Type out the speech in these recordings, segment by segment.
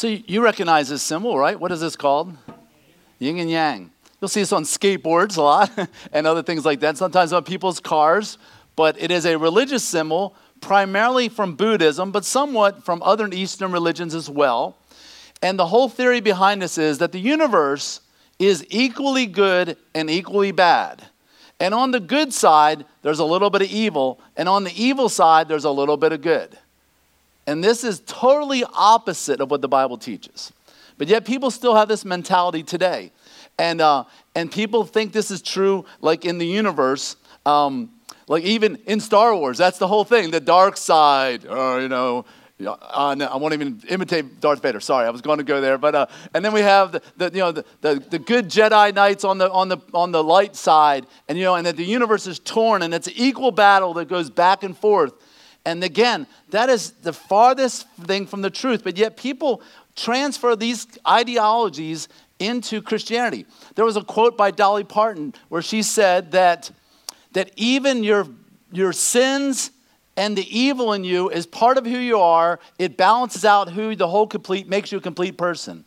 So you recognize this symbol, right? What is this called? Yin and yang. You'll see this on skateboards a lot and other things like that, sometimes on people's cars, but it is a religious symbol primarily from Buddhism, but somewhat from other Eastern religions as well. And the whole theory behind this is that the universe is equally good and equally bad. And on the good side, there's a little bit of evil, and on the evil side, there's a little bit of good. And this is totally opposite of what the Bible teaches. But yet, people still have this mentality today. And, uh, and people think this is true, like in the universe. Um, like even in Star Wars, that's the whole thing. The dark side, or, uh, you know, uh, no, I won't even imitate Darth Vader. Sorry, I was going to go there, but uh, and then we have the, the you know the, the, the, good Jedi Knights on the on the on the light side, and you know, and that the universe is torn, and it's an equal battle that goes back and forth. And again, that is the farthest thing from the truth. But yet, people transfer these ideologies into Christianity. There was a quote by Dolly Parton where she said that that even your your sins and the evil in you is part of who you are. It balances out who the whole complete makes you a complete person.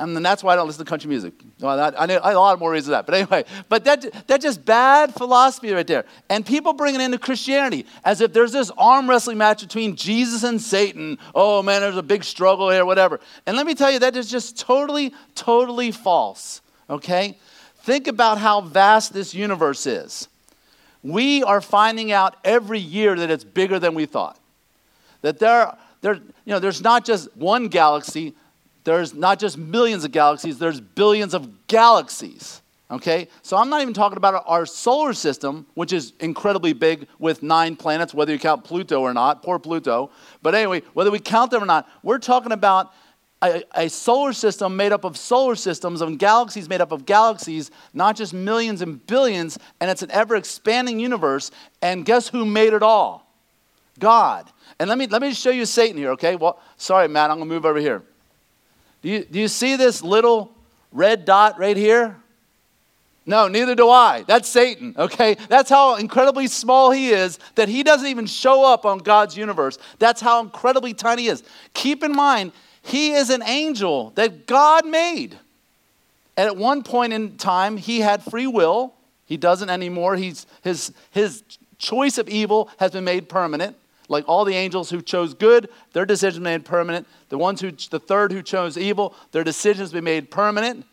And then that's why I don't listen to country music. Well, I, I know a lot more reasons that. But anyway, but that, that's just bad philosophy right there. And people bring it into Christianity as if there's this arm wrestling match between Jesus and Satan. Oh man, there's a big struggle here, whatever. And let me tell you, that is just totally, totally false. Okay? Think about how vast this universe is we are finding out every year that it's bigger than we thought. That there, there, you know, there's not just one galaxy, there's not just millions of galaxies, there's billions of galaxies. Okay? So I'm not even talking about our solar system, which is incredibly big with nine planets, whether you count Pluto or not. Poor Pluto. But anyway, whether we count them or not, we're talking about a, a, solar system made up of solar systems and galaxies made up of galaxies, not just millions and billions, and it's an ever expanding universe. And guess who made it all? God. And let me, let me show you Satan here, okay? Well, sorry, Matt, I'm gonna move over here. Do you, do you see this little red dot right here? No, neither do I. That's Satan, okay? That's how incredibly small he is that he doesn't even show up on God's universe. That's how incredibly tiny he is. Keep in mind, he is an angel that God made. And at one point in time, he had free will. He doesn't anymore. He's, his, his choice of evil has been made permanent. Like all the angels who chose good, their decision made permanent. The ones who, the third who chose evil, their decision has been made permanent.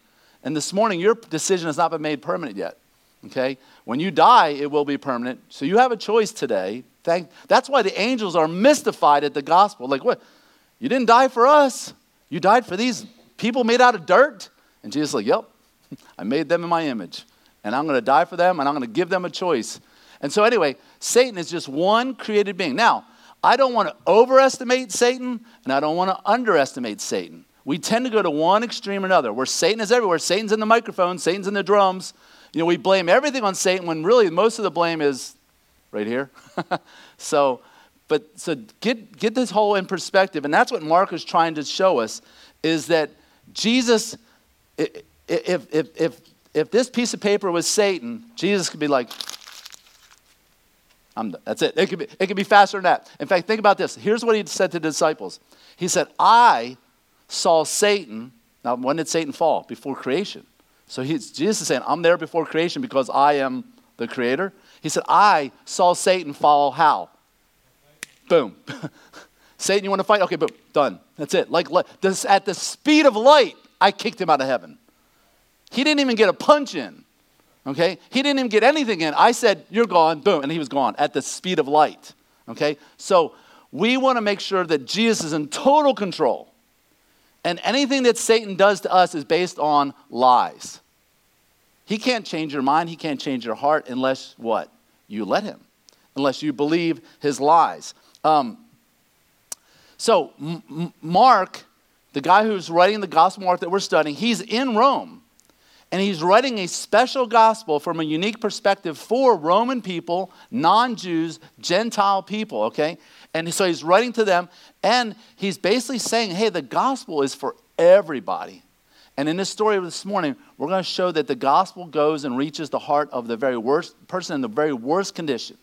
And this morning, your decision has not been made permanent yet. Okay? When you die, it will be permanent. So you have a choice today. Thank, that's why the angels are mystified at the gospel. Like, what? You didn't die for us. You died for these people made out of dirt. And Jesus is like, Yep, I made them in my image. And I'm going to die for them and I'm going to give them a choice. And so, anyway, Satan is just one created being. Now, I don't want to overestimate Satan and I don't want to underestimate Satan. We tend to go to one extreme or another, where Satan is everywhere. Satan's in the microphone, Satan's in the drums. You know, we blame everything on Satan when really most of the blame is right here. so, but so get, get this whole in perspective, and that's what Mark is trying to show us, is that Jesus, if, if, if, if this piece of paper was Satan, Jesus could be like, I'm, that's it. It could, be, it could be faster than that. In fact, think about this. Here's what he said to the disciples. He said, I saw Satan. Now, when did Satan fall? Before creation. So he's, Jesus is saying, I'm there before creation because I am the creator. He said, I saw Satan fall how? Boom. Satan, you want to fight? Okay, boom, done. That's it. Like this, at the speed of light, I kicked him out of heaven. He didn't even get a punch in. Okay? He didn't even get anything in. I said, You're gone, boom, and he was gone at the speed of light. Okay? So we want to make sure that Jesus is in total control. And anything that Satan does to us is based on lies. He can't change your mind, he can't change your heart unless what? You let him. Unless you believe his lies. Um, so, M- Mark, the guy who's writing the Gospel Mark that we're studying, he's in Rome. And he's writing a special gospel from a unique perspective for Roman people, non Jews, Gentile people, okay? And so he's writing to them, and he's basically saying, hey, the gospel is for everybody. And in this story this morning, we're going to show that the gospel goes and reaches the heart of the very worst person in the very worst condition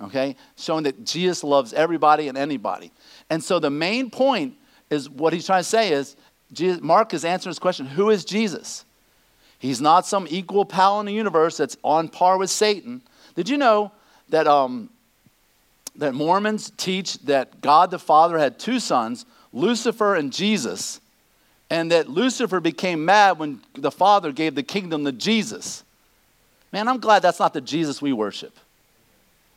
okay? Showing that Jesus loves everybody and anybody. And so the main point is what he's trying to say is Jesus, Mark is answering this question who is Jesus? He's not some equal pal in the universe that's on par with Satan. Did you know that, um, that Mormons teach that God the Father had two sons, Lucifer and Jesus, and that Lucifer became mad when the Father gave the kingdom to Jesus? Man, I'm glad that's not the Jesus we worship.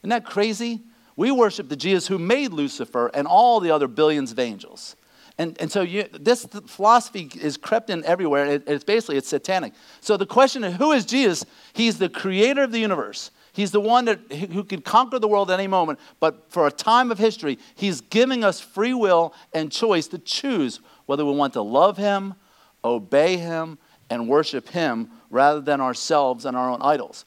Isn't that crazy? We worship the Jesus who made Lucifer and all the other billions of angels. And, and so you, this philosophy is crept in everywhere. It, it's basically it's satanic. So the question is, who is Jesus? He's the creator of the universe. He's the one that, who can conquer the world at any moment. But for a time of history, he's giving us free will and choice to choose whether we want to love him, obey him, and worship him rather than ourselves and our own idols.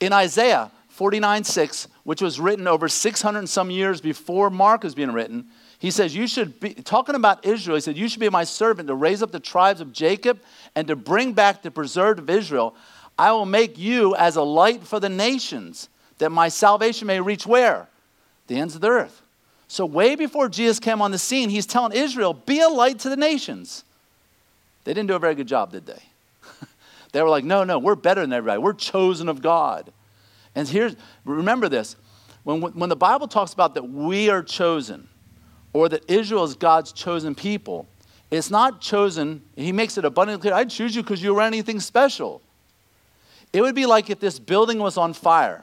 In Isaiah 49 6, which was written over 600 and some years before Mark was being written, he says, You should be, talking about Israel, he said, You should be my servant to raise up the tribes of Jacob and to bring back the preserved of Israel. I will make you as a light for the nations, that my salvation may reach where? The ends of the earth. So, way before Jesus came on the scene, he's telling Israel, Be a light to the nations. They didn't do a very good job, did they? they were like, No, no, we're better than everybody. We're chosen of God. And here's, remember this when, when the Bible talks about that we are chosen, or that Israel is God's chosen people, it's not chosen, he makes it abundantly clear I choose you because you were anything special. It would be like if this building was on fire,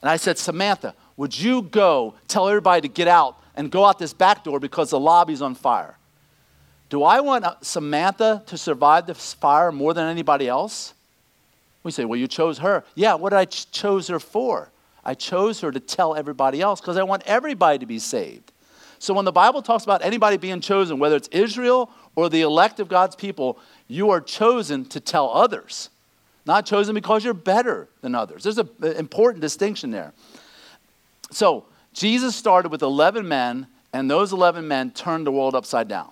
and I said, Samantha, would you go tell everybody to get out and go out this back door because the lobby's on fire? Do I want uh, Samantha to survive this fire more than anybody else? We say, well, you chose her. Yeah, what did I ch- chose her for? I chose her to tell everybody else because I want everybody to be saved. So when the Bible talks about anybody being chosen, whether it's Israel or the elect of God's people, you are chosen to tell others. Not chosen because you're better than others. There's an important distinction there. So Jesus started with 11 men, and those 11 men turned the world upside down.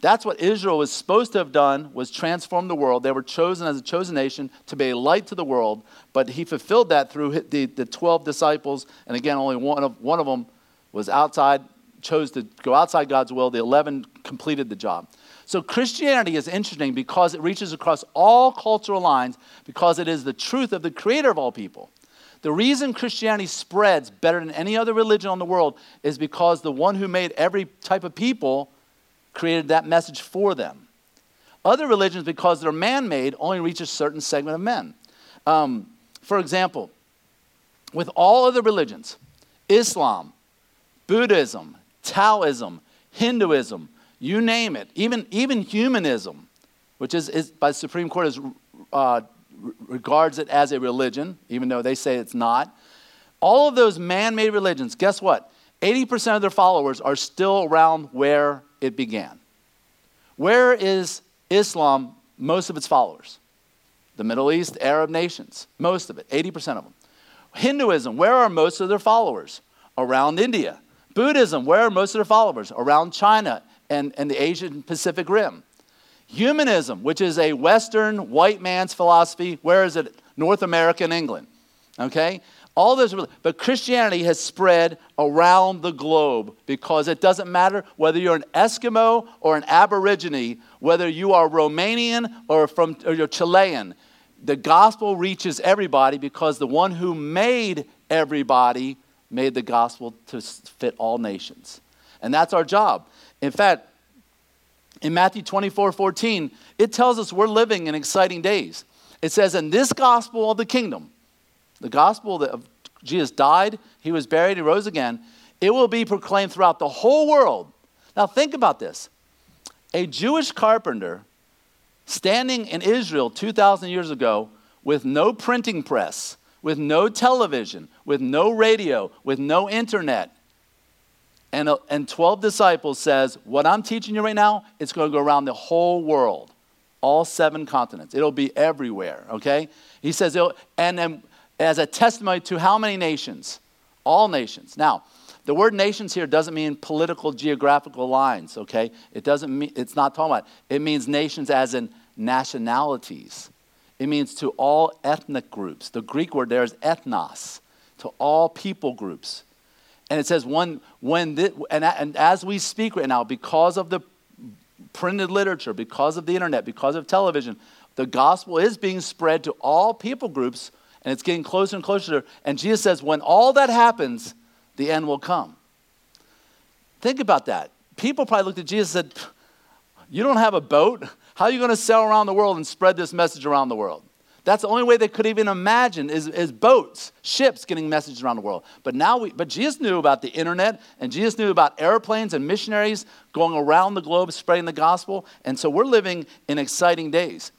That's what Israel was supposed to have done was transform the world. They were chosen as a chosen nation to be a light to the world, but he fulfilled that through the, the 12 disciples. And again, only one of, one of them was outside chose to go outside God's will. The 11 completed the job. So Christianity is interesting because it reaches across all cultural lines because it is the truth of the creator of all people. The reason Christianity spreads better than any other religion on the world is because the one who made every type of people created that message for them. Other religions, because they're man made, only reach a certain segment of men. Um, for example, with all other religions, Islam, Buddhism, Taoism, Hinduism, you name it, even, even humanism, which is, is by the Supreme Court is, uh, regards it as a religion, even though they say it's not. All of those man made religions, guess what? 80% of their followers are still around where it began. Where is Islam, most of its followers? The Middle East, Arab nations, most of it, 80% of them. Hinduism, where are most of their followers? Around India. Buddhism, where are most of their followers? Around China and, and the Asian Pacific Rim. Humanism, which is a Western white man's philosophy, where is it? North America and England. Okay? All those, but Christianity has spread around the globe because it doesn't matter whether you're an Eskimo or an Aborigine, whether you are Romanian or from or you're Chilean. The gospel reaches everybody because the one who made everybody made the gospel to fit all nations. And that's our job. In fact, in Matthew 24 14, it tells us we're living in exciting days. It says, In this gospel of the kingdom, the gospel that Jesus died, he was buried, he rose again, it will be proclaimed throughout the whole world. Now, think about this. A Jewish carpenter standing in Israel 2,000 years ago with no printing press, with no television, with no radio, with no internet. And, uh, and 12 disciples says, what I'm teaching you right now, it's going to go around the whole world, all seven continents. It'll be everywhere, okay? He says, and then as a testimony to how many nations? All nations. Now, the word nations here doesn't mean political geographical lines, okay? It doesn't mean, it's not talking about, it means nations as in nationalities. It means to all ethnic groups. The Greek word there is ethnos, to all people groups. And it says, when, when this, and, and as we speak right now, because of the, printed literature, because of the internet, because of television, the gospel is being spread to all people groups and it's getting closer and closer. And Jesus says, when all that happens, the end will come. Think about that. People probably looked at Jesus and said, You don't have a boat? How are you going to sail around the world and spread this message around the world? That's the only way they could even imagine is, is boats, ships getting messages around the world. But now we, but Jesus knew about the internet and Jesus knew about airplanes and missionaries going around the globe spreading the gospel. And so we're living in exciting days.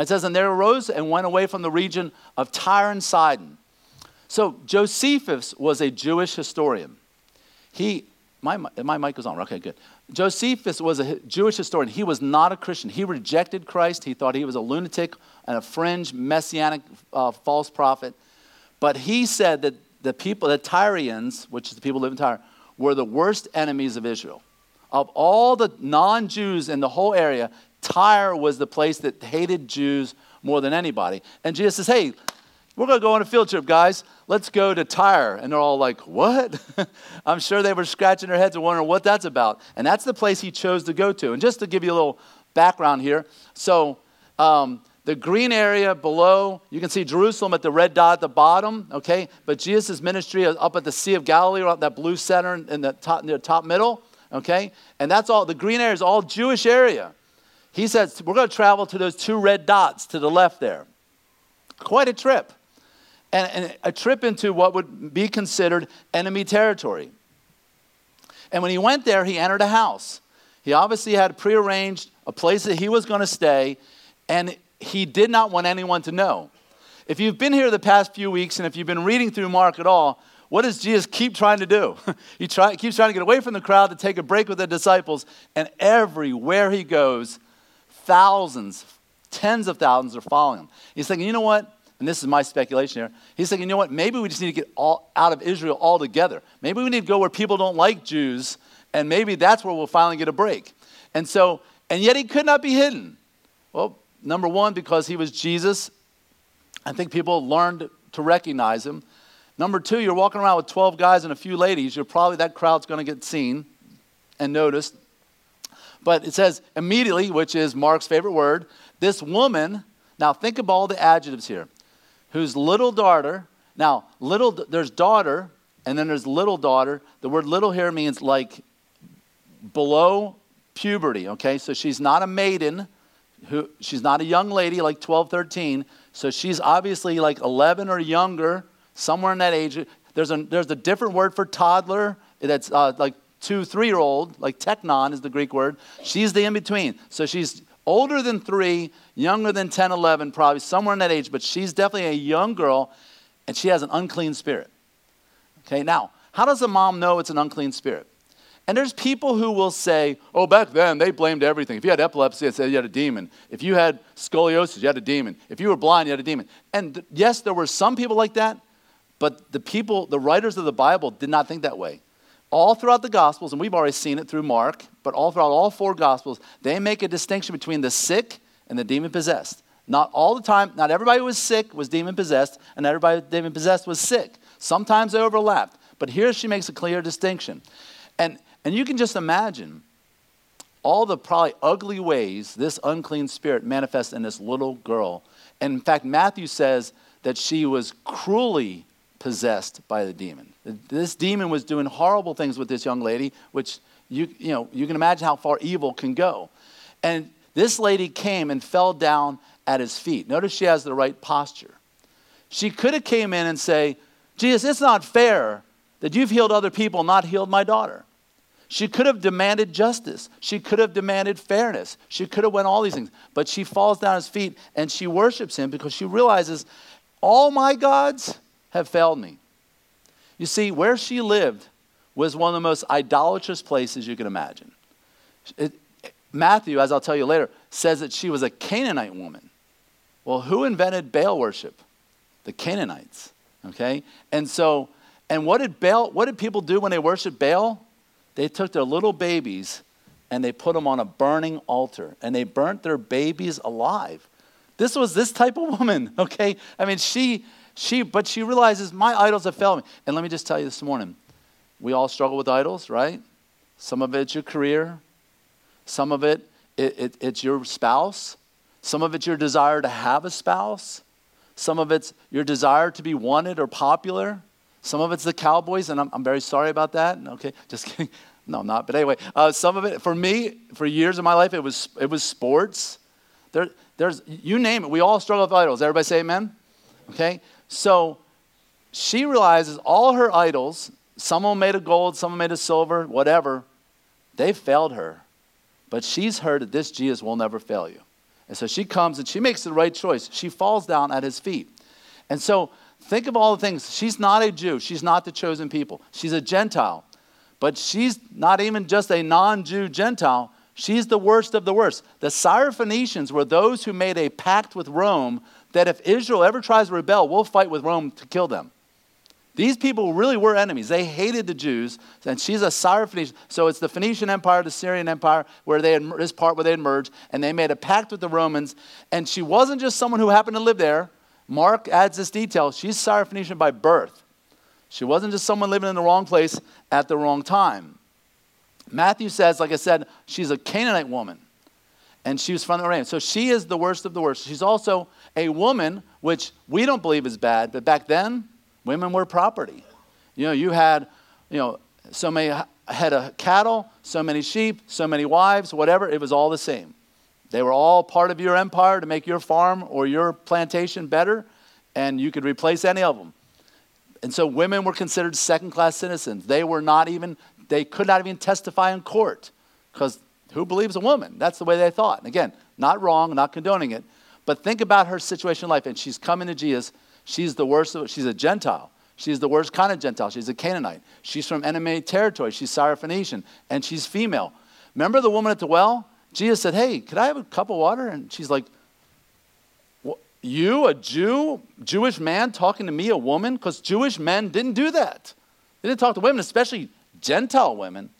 It says, and there arose and went away from the region of Tyre and Sidon. So Josephus was a Jewish historian. He, my, my mic is on. Okay, good. Josephus was a Jewish historian. He was not a Christian. He rejected Christ. He thought he was a lunatic and a fringe messianic uh, false prophet. But he said that the people, the Tyrians, which is the people who live in Tyre, were the worst enemies of Israel. Of all the non Jews in the whole area, Tyre was the place that hated Jews more than anybody. And Jesus says, Hey, we're going to go on a field trip, guys. Let's go to Tyre. And they're all like, What? I'm sure they were scratching their heads and wondering what that's about. And that's the place he chose to go to. And just to give you a little background here so, um, the green area below, you can see Jerusalem at the red dot at the bottom, okay? But Jesus' ministry up at the Sea of Galilee, around that blue center in the top, in the top middle, okay? And that's all, the green area is all Jewish area. He says, we're going to travel to those two red dots to the left there. Quite a trip and, and a trip into what would be considered enemy territory. And when he went there, he entered a house. He obviously had prearranged a place that he was going to stay, and he did not want anyone to know. If you've been here the past few weeks, and if you've been reading through Mark at all, what does Jesus keep trying to do? he try, keeps trying to get away from the crowd to take a break with the disciples, and everywhere he goes, thousands, tens of thousands are following him. He's thinking, you know what? And this is my speculation here, he's thinking, you know what, maybe we just need to get all out of Israel altogether. Maybe we need to go where people don't like Jews, and maybe that's where we'll finally get a break. And so, and yet he could not be hidden. Well, number one, because he was Jesus, I think people learned to recognize him. Number two, you're walking around with 12 guys and a few ladies, you're probably, that crowd's going to get seen and noticed. But it says immediately, which is Mark's favorite word, this woman, now think of all the adjectives here whose little daughter, now, little, there's daughter, and then there's little daughter. The word little here means like below puberty, okay? So she's not a maiden, who, she's not a young lady like 12, 13. So she's obviously like 11 or younger, somewhere in that age. There's a, there's a different word for toddler that's uh, like two, three year old, like teknon is the Greek word. She's the in between. So she's older than three, younger than 10, 11, probably somewhere in that age, but she's definitely a young girl and she has an unclean spirit. Okay, now, how does a mom know it's an unclean spirit? And there's people who will say, oh, back then they blamed everything. If you had epilepsy, they said you had a demon. If you had scoliosis, you had a demon. If you were blind, you had a demon. And yes, there were some people like that, but the people, the writers of the Bible did not think that way all throughout the Gospels, and we've already seen it through Mark, but all throughout all four Gospels, they make a distinction between the sick and the demon possessed. Not all the time, not everybody who was sick was demon possessed, and everybody demon possessed was sick. Sometimes they overlapped. But here she makes a clear distinction. And, and you can just imagine all the probably ugly ways this unclean spirit manifests in this little girl. And in fact, Matthew says that she was cruelly possessed by the demon. This demon was doing horrible things with this young lady, which you, you, know, you can imagine how far evil can go. And this lady came and fell down at his feet. Notice she has the right posture. She could have came in and say, Jesus, it's not fair that you've healed other people, not healed my daughter. She could have demanded justice. She could have demanded fairness. She could have went all these things. But she falls down at his feet and she worships him because she realizes all my gods have failed me. You see, where she lived was one of the most idolatrous places you can imagine. It, Matthew, as I'll tell you later, says that she was a Canaanite woman. Well, who invented Baal worship? The Canaanites. Okay? And so, and what did Baal, what did people do when they worshiped Baal? They took their little babies and they put them on a burning altar and they burnt their babies alive. This was this type of woman, okay? I mean, she she, but she realizes my idols have failed me. And let me just tell you this morning, we all struggle with idols, right? Some of it's your career, some of it it, it, it's your spouse. Some of it's your desire to have a spouse. Some of it's your desire to be wanted or popular. Some of it's the Cowboys, and I'm, I'm very sorry about that. Okay, just kidding. No, not. But anyway, uh, some of it, for me, for years of my life, it was, it was sports. There, there's, you name it. We all struggle with idols. Everybody say amen? Okay? So she realizes all her idols, some of them made of gold, some of them made of silver, whatever, they failed her. But she's heard that this Jesus will never fail you. And so she comes and she makes the right choice. She falls down at his feet. And so think of all the things. She's not a Jew, she's not the chosen people, she's a Gentile. But she's not even just a non Jew Gentile, she's the worst of the worst. The Syrophoenicians were those who made a pact with Rome that if Israel ever tries to rebel, we'll fight with Rome to kill them. These people really were enemies. They hated the Jews, and she's a Syrophoenician. So it's the Phoenician Empire, the Syrian Empire, where they had this part where they had merged, and they made a pact with the Romans. And she wasn't just someone who happened to live there. Mark adds this detail: she's Syrophoenician by birth. She wasn't just someone living in the wrong place at the wrong time. Matthew says, like I said, she's a Canaanite woman, and she was from the Aram. So she is the worst of the worst. She's also a woman, which we don't believe is bad, but back then Women were property. You know, you had, you know, so many head of cattle, so many sheep, so many wives, whatever, it was all the same. They were all part of your empire to make your farm or your plantation better, and you could replace any of them. And so women were considered second class citizens. They were not even, they could not even testify in court because who believes a woman? That's the way they thought. And again, not wrong, not condoning it, but think about her situation in life. And she's coming to Jesus She's the worst she's a Gentile. She's the worst kind of Gentile. She's a Canaanite. She's from enemy territory. She's Syrophoenician, and she's female. Remember the woman at the well? Jesus said, Hey, could I have a cup of water? And she's like, You, a Jew, Jewish man, talking to me, a woman? Because Jewish men didn't do that. They didn't talk to women, especially Gentile women.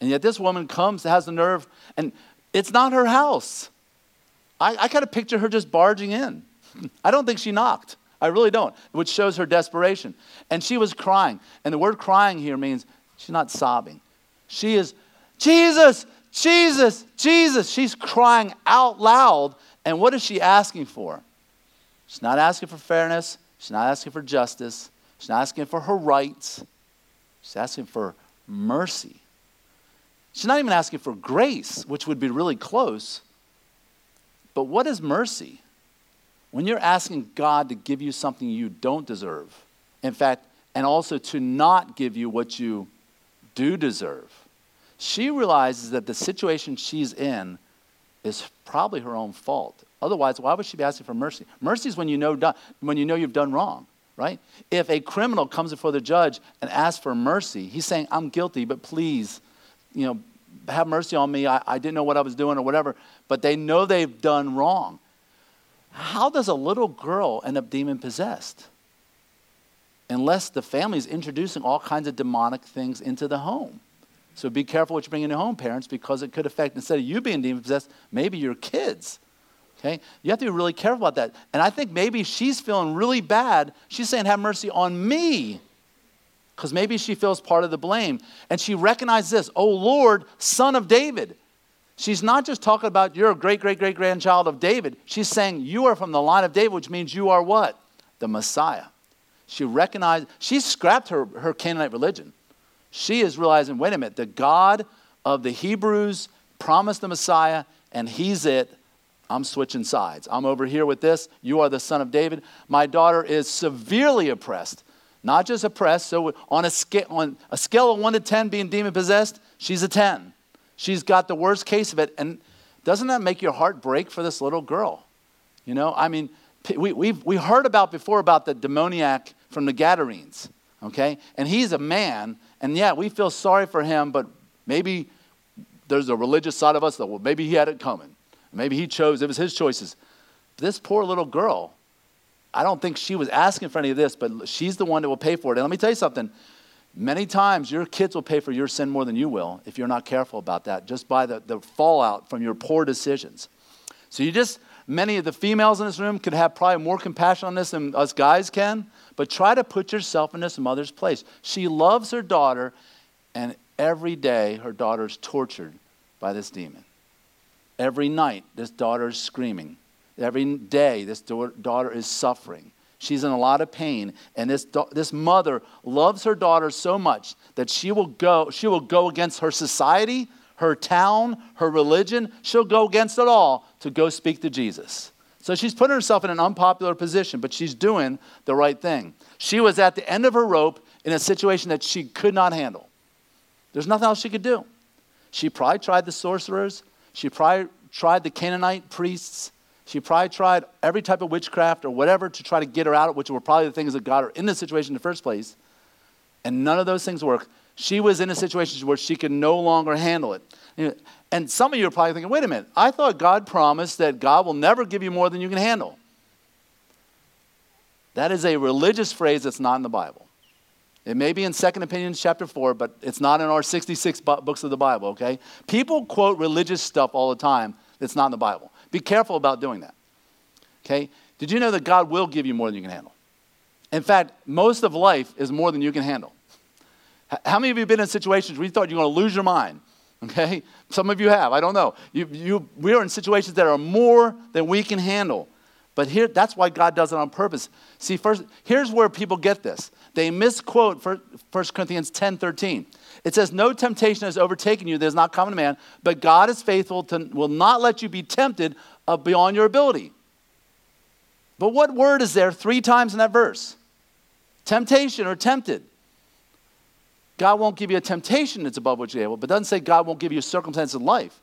And yet this woman comes, has the nerve, and it's not her house. I, I kind of picture her just barging in. I don't think she knocked. I really don't, which shows her desperation. And she was crying. And the word crying here means she's not sobbing. She is, Jesus, Jesus, Jesus. She's crying out loud. And what is she asking for? She's not asking for fairness. She's not asking for justice. She's not asking for her rights. She's asking for mercy. She's not even asking for grace, which would be really close. But what is mercy? When you're asking God to give you something you don't deserve, in fact, and also to not give you what you do deserve, she realizes that the situation she's in is probably her own fault. Otherwise, why would she be asking for mercy? Mercy is when you know, when you know you've done wrong, right? If a criminal comes before the judge and asks for mercy, he's saying, I'm guilty, but please, you know, have mercy on me. I, I didn't know what I was doing or whatever. But they know they've done wrong. How does a little girl end up demon possessed? Unless the family is introducing all kinds of demonic things into the home. So be careful what you bring into home, parents, because it could affect, instead of you being demon possessed, maybe your kids. Okay? You have to be really careful about that. And I think maybe she's feeling really bad. She's saying, Have mercy on me. Because maybe she feels part of the blame. And she recognizes this, Oh Lord, son of David. She's not just talking about you're a great, great, great grandchild of David. She's saying you are from the line of David, which means you are what? The Messiah. She recognized, she scrapped her, her Canaanite religion. She is realizing, wait a minute, the God of the Hebrews promised the Messiah, and he's it. I'm switching sides. I'm over here with this. You are the son of David. My daughter is severely oppressed. Not just oppressed, so on a, scale, on a scale of 1 to 10 being demon possessed, she's a 10. She's got the worst case of it. And doesn't that make your heart break for this little girl? You know, I mean, we, we've we heard about before about the demoniac from the Gadarenes, okay? And he's a man, and yeah, we feel sorry for him, but maybe there's a religious side of us that, well, maybe he had it coming. Maybe he chose, it was his choices. This poor little girl, I don't think she was asking for any of this, but she's the one that will pay for it. And let me tell you something Many times your kids will pay for your sin more than you will if you're not careful about that, just by the, the fallout from your poor decisions. So you just, many of the females in this room could have probably more compassion on this than us guys can, but try to put yourself in this mother's place. She loves her daughter, and every day her daughter's tortured by this demon. Every night, this daughter is screaming. Every day, this daughter is suffering. She's in a lot of pain, and this, this mother loves her daughter so much that she will go, she will go against her society, her town, her religion. She'll go against it all to go speak to Jesus. So she's putting herself in an unpopular position, but she's doing the right thing. She was at the end of her rope in a situation that she could not handle. There's nothing else she could do. She probably tried the sorcerers, she probably tried the Canaanite priests, she probably tried every type of witchcraft or whatever to try to get her out, which were probably the things that got her in the situation in the first place. And none of those things worked. She was in a situation where she could no longer handle it. And some of you are probably thinking, wait a minute, I thought God promised that God will never give you more than you can handle. That is a religious phrase that's not in the Bible. It may be in Second Opinions chapter 4, but it's not in our 66 books of the Bible, okay? People quote religious stuff all the time that's not in the Bible. Be careful about doing that, okay? Did you know that God will give you more than you can handle? In fact, most of life is more than you can handle. How many of you have been in situations where you thought you were going to lose your mind? Okay? Some of you have. I don't know. You, you, we are in situations that are more than we can handle. But here, that's why God does it on purpose. See, first, here's where people get this. They misquote 1 Corinthians 10 13. It says, No temptation has overtaken you that is not common to man, but God is faithful to will not let you be tempted beyond your ability. But what word is there three times in that verse? Temptation or tempted. God won't give you a temptation that's above what you're able, but doesn't say God won't give you a circumstance in life.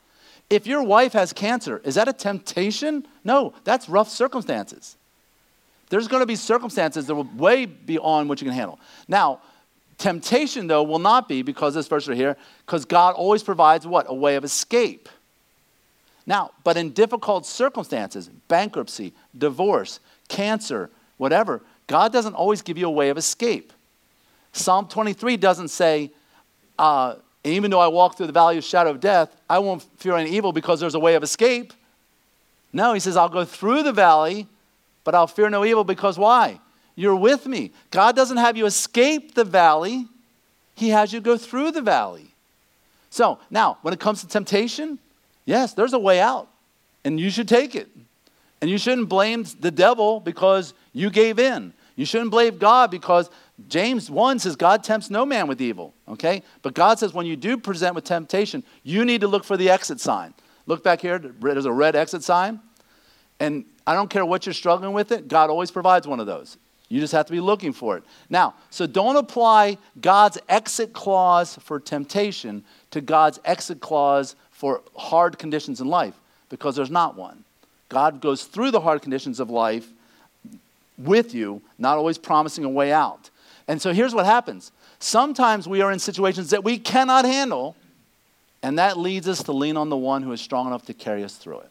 If your wife has cancer, is that a temptation? No, that's rough circumstances. There's going to be circumstances that will way beyond what you can handle. Now, temptation, though, will not be because this verse right here, because God always provides what? A way of escape. Now, but in difficult circumstances, bankruptcy, divorce, cancer, whatever, God doesn't always give you a way of escape. Psalm 23 doesn't say, uh, even though I walk through the valley of shadow of death, I won't fear any evil because there's a way of escape. No, he says, I'll go through the valley, but I'll fear no evil because why? You're with me. God doesn't have you escape the valley, He has you go through the valley. So now, when it comes to temptation, yes, there's a way out, and you should take it. And you shouldn't blame the devil because you gave in. You shouldn't blame God because James 1 says God tempts no man with evil, okay? But God says when you do present with temptation, you need to look for the exit sign. Look back here, there's a red exit sign. And I don't care what you're struggling with it, God always provides one of those. You just have to be looking for it. Now, so don't apply God's exit clause for temptation to God's exit clause for hard conditions in life because there's not one. God goes through the hard conditions of life with you, not always promising a way out. And so here's what happens sometimes we are in situations that we cannot handle, and that leads us to lean on the one who is strong enough to carry us through it.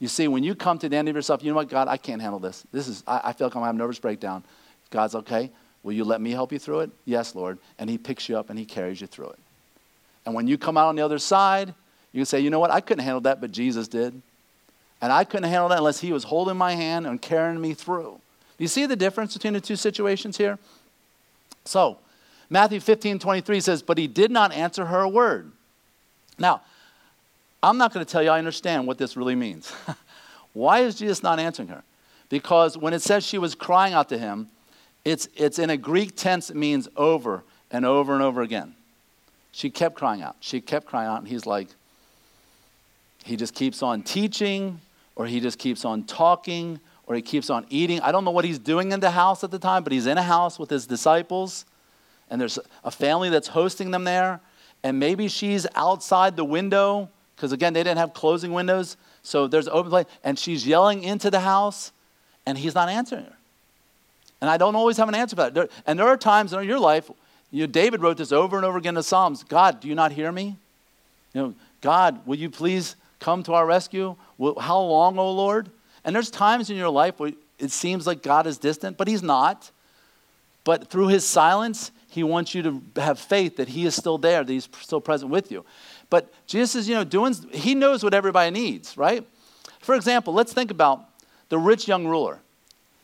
You see, when you come to the end of yourself, you know what, God, I can't handle this. This is, I, I feel like I'm having a nervous breakdown. God's okay. Will you let me help you through it? Yes, Lord. And He picks you up and He carries you through it. And when you come out on the other side, you can say, you know what, I couldn't handle that, but Jesus did. And I couldn't handle that unless He was holding my hand and carrying me through. Do you see the difference between the two situations here? So, Matthew 15, 23 says, But he did not answer her a word. Now, I'm not going to tell you I understand what this really means. Why is Jesus not answering her? Because when it says she was crying out to him, it's, it's in a Greek tense, it means over and over and over again. She kept crying out. She kept crying out, and he's like, he just keeps on teaching, or he just keeps on talking, or he keeps on eating. I don't know what he's doing in the house at the time, but he's in a house with his disciples, and there's a family that's hosting them there. And maybe she's outside the window, because again, they didn't have closing windows. So there's open place, and she's yelling into the house, and he's not answering her. And I don't always have an answer for that. and there are times in your life, you know, David wrote this over and over again in the Psalms God, do you not hear me? You know, God, will you please come to our rescue? How long, O Lord? And there's times in your life where it seems like God is distant, but He's not. But through His silence, He wants you to have faith that He is still there, that He's still present with you. But Jesus is, you know, doing, He knows what everybody needs, right? For example, let's think about the rich young ruler.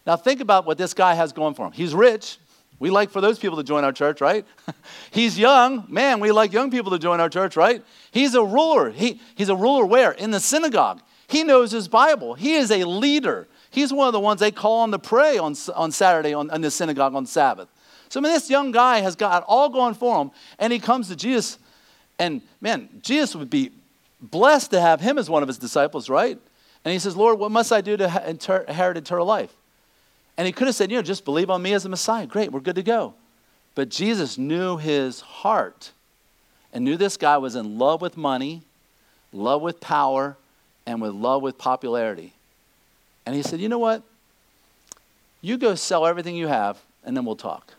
Now, think about what this guy has going for him. He's rich, We like for those people to join our church, right? he's young. Man, we like young people to join our church, right? He's a ruler. He, he's a ruler where? In the synagogue. He knows his Bible. He is a leader. He's one of the ones they call on to pray on, on Saturday on, in the synagogue on Sabbath. So, I mean, this young guy has got all going for him, and he comes to Jesus. And man, Jesus would be blessed to have him as one of his disciples, right? And he says, Lord, what must I do to inherit eternal life? And he could have said, you know, just believe on me as a Messiah. Great, we're good to go. But Jesus knew his heart and knew this guy was in love with money, love with power, and with love with popularity. And he said, you know what? You go sell everything you have, and then we'll talk.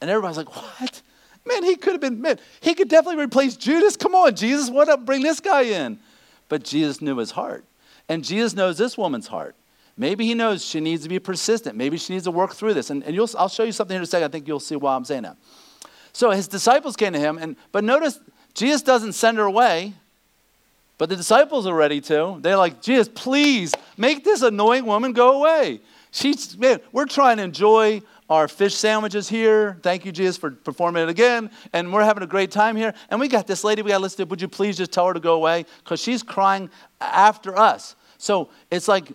And everybody's like, what? Man, he could have been, man, he could definitely replace Judas. Come on, Jesus, what up? Bring this guy in. But Jesus knew his heart. And Jesus knows this woman's heart. Maybe he knows she needs to be persistent. Maybe she needs to work through this. And, and I'll show you something in a second. I think you'll see why I'm saying that. So his disciples came to him, and but notice Jesus doesn't send her away, but the disciples are ready to. They're like, Jesus, please make this annoying woman go away. She's man, we're trying to enjoy our fish sandwiches here. Thank you, Jesus, for performing it again. And we're having a great time here. And we got this lady we got to listen to. Would you please just tell her to go away? Because she's crying after us. So it's like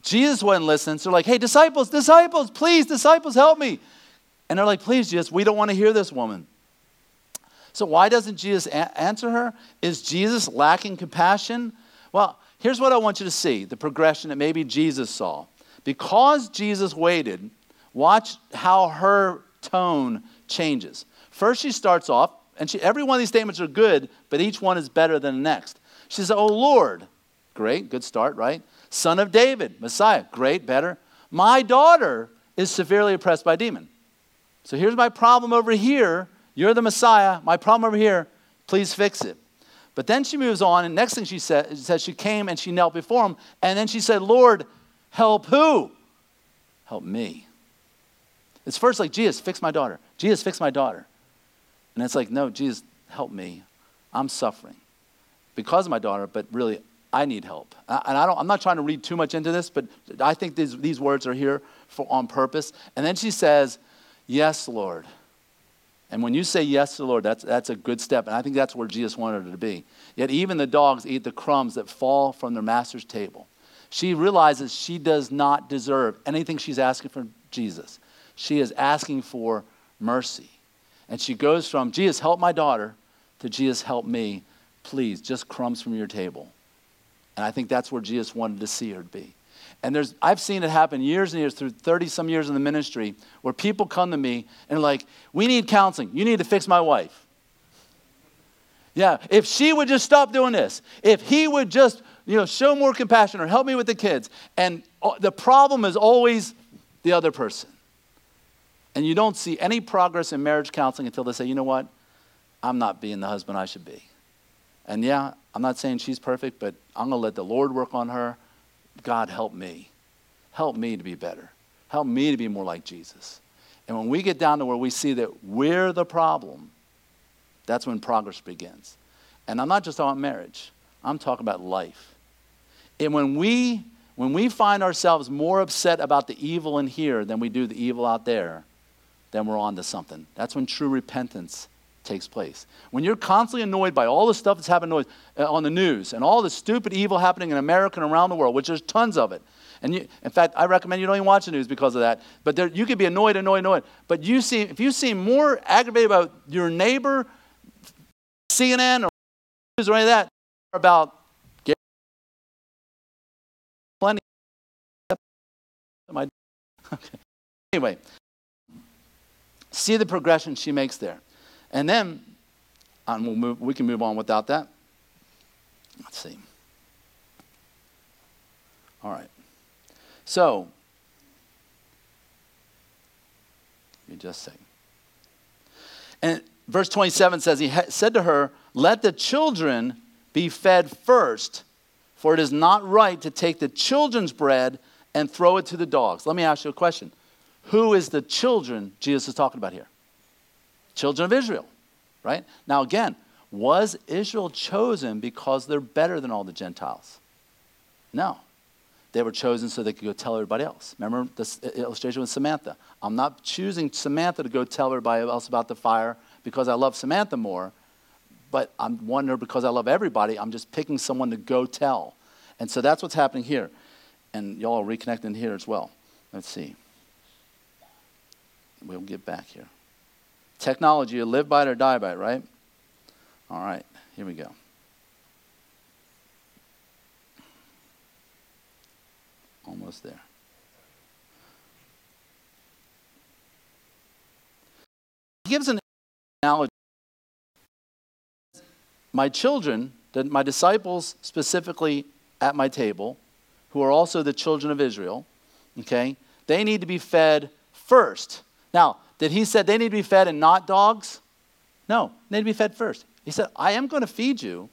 Jesus wasn't listening. So they're like, hey, disciples, disciples, please, disciples, help me. And they're like, please, Jesus, we don't want to hear this woman. So why doesn't Jesus a- answer her? Is Jesus lacking compassion? Well, here's what I want you to see the progression that maybe Jesus saw. Because Jesus waited, Watch how her tone changes. First, she starts off, and she, every one of these statements are good, but each one is better than the next. She says, Oh Lord, great, good start, right? Son of David, Messiah, great, better. My daughter is severely oppressed by demon. So here's my problem over here. You're the Messiah. My problem over here. Please fix it. But then she moves on, and next thing she said, says she came and she knelt before him, and then she said, Lord, help who? Help me. It's first like, Jesus, fix my daughter. Jesus, fix my daughter. And it's like, no, Jesus, help me. I'm suffering because of my daughter, but really, I need help. And I don't, I'm not trying to read too much into this, but I think these, these words are here for, on purpose. And then she says, Yes, Lord. And when you say yes to the Lord, that's, that's a good step. And I think that's where Jesus wanted her to be. Yet even the dogs eat the crumbs that fall from their master's table. She realizes she does not deserve anything she's asking from Jesus she is asking for mercy. And she goes from, Jesus, help my daughter, to Jesus, help me. Please, just crumbs from your table. And I think that's where Jesus wanted to see her to be. And there's, I've seen it happen years and years through 30 some years in the ministry where people come to me and like, We need counseling. You need to fix my wife. Yeah, if she would just stop doing this, if he would just, you know, show more compassion or help me with the kids. And the problem is always the other person. And you don't see any progress in marriage counseling until they say, you know what? I'm not being the husband I should be. And yeah, I'm not saying she's perfect, but I'm going to let the Lord work on her. God, help me. Help me to be better. Help me to be more like Jesus. And when we get down to where we see that we're the problem, that's when progress begins. And I'm not just talking about marriage, I'm talking about life. And when we when we find ourselves more upset about the evil in here than we do the evil out there, then we're on to something. That's when true repentance takes place. When you're constantly annoyed by all the stuff that's happening uh, on the news and all the stupid evil happening in America and around the world, which there's tons of it. And you, in fact, I recommend you don't even watch the news because of that. But there, you could be annoyed, annoyed, annoyed. But you see, if you seem more aggravated about your neighbor, CNN or news or any of that, about plenty. Okay. Anyway, See the progression she makes there. And then, and we'll move, we can move on without that. Let's see. All right. So, you just say. And verse 27 says, He said to her, Let the children be fed first, for it is not right to take the children's bread and throw it to the dogs. Let me ask you a question. Who is the children Jesus is talking about here? Children of Israel, right? Now, again, was Israel chosen because they're better than all the Gentiles? No. they were chosen so they could go tell everybody else. Remember this illustration with Samantha? I'm not choosing Samantha to go tell everybody else about the fire because I love Samantha more, but I'm her because I love everybody. I'm just picking someone to go tell. And so that's what's happening here. And y'all are reconnecting here as well. Let's see. We'll get back here. Technology, you live by it or die by it, right? All right, here we go. Almost there. He gives an analogy. My children, my disciples specifically at my table, who are also the children of Israel, okay, they need to be fed first. Now, did he say they need to be fed and not dogs? No, they need to be fed first. He said, I am going to feed you,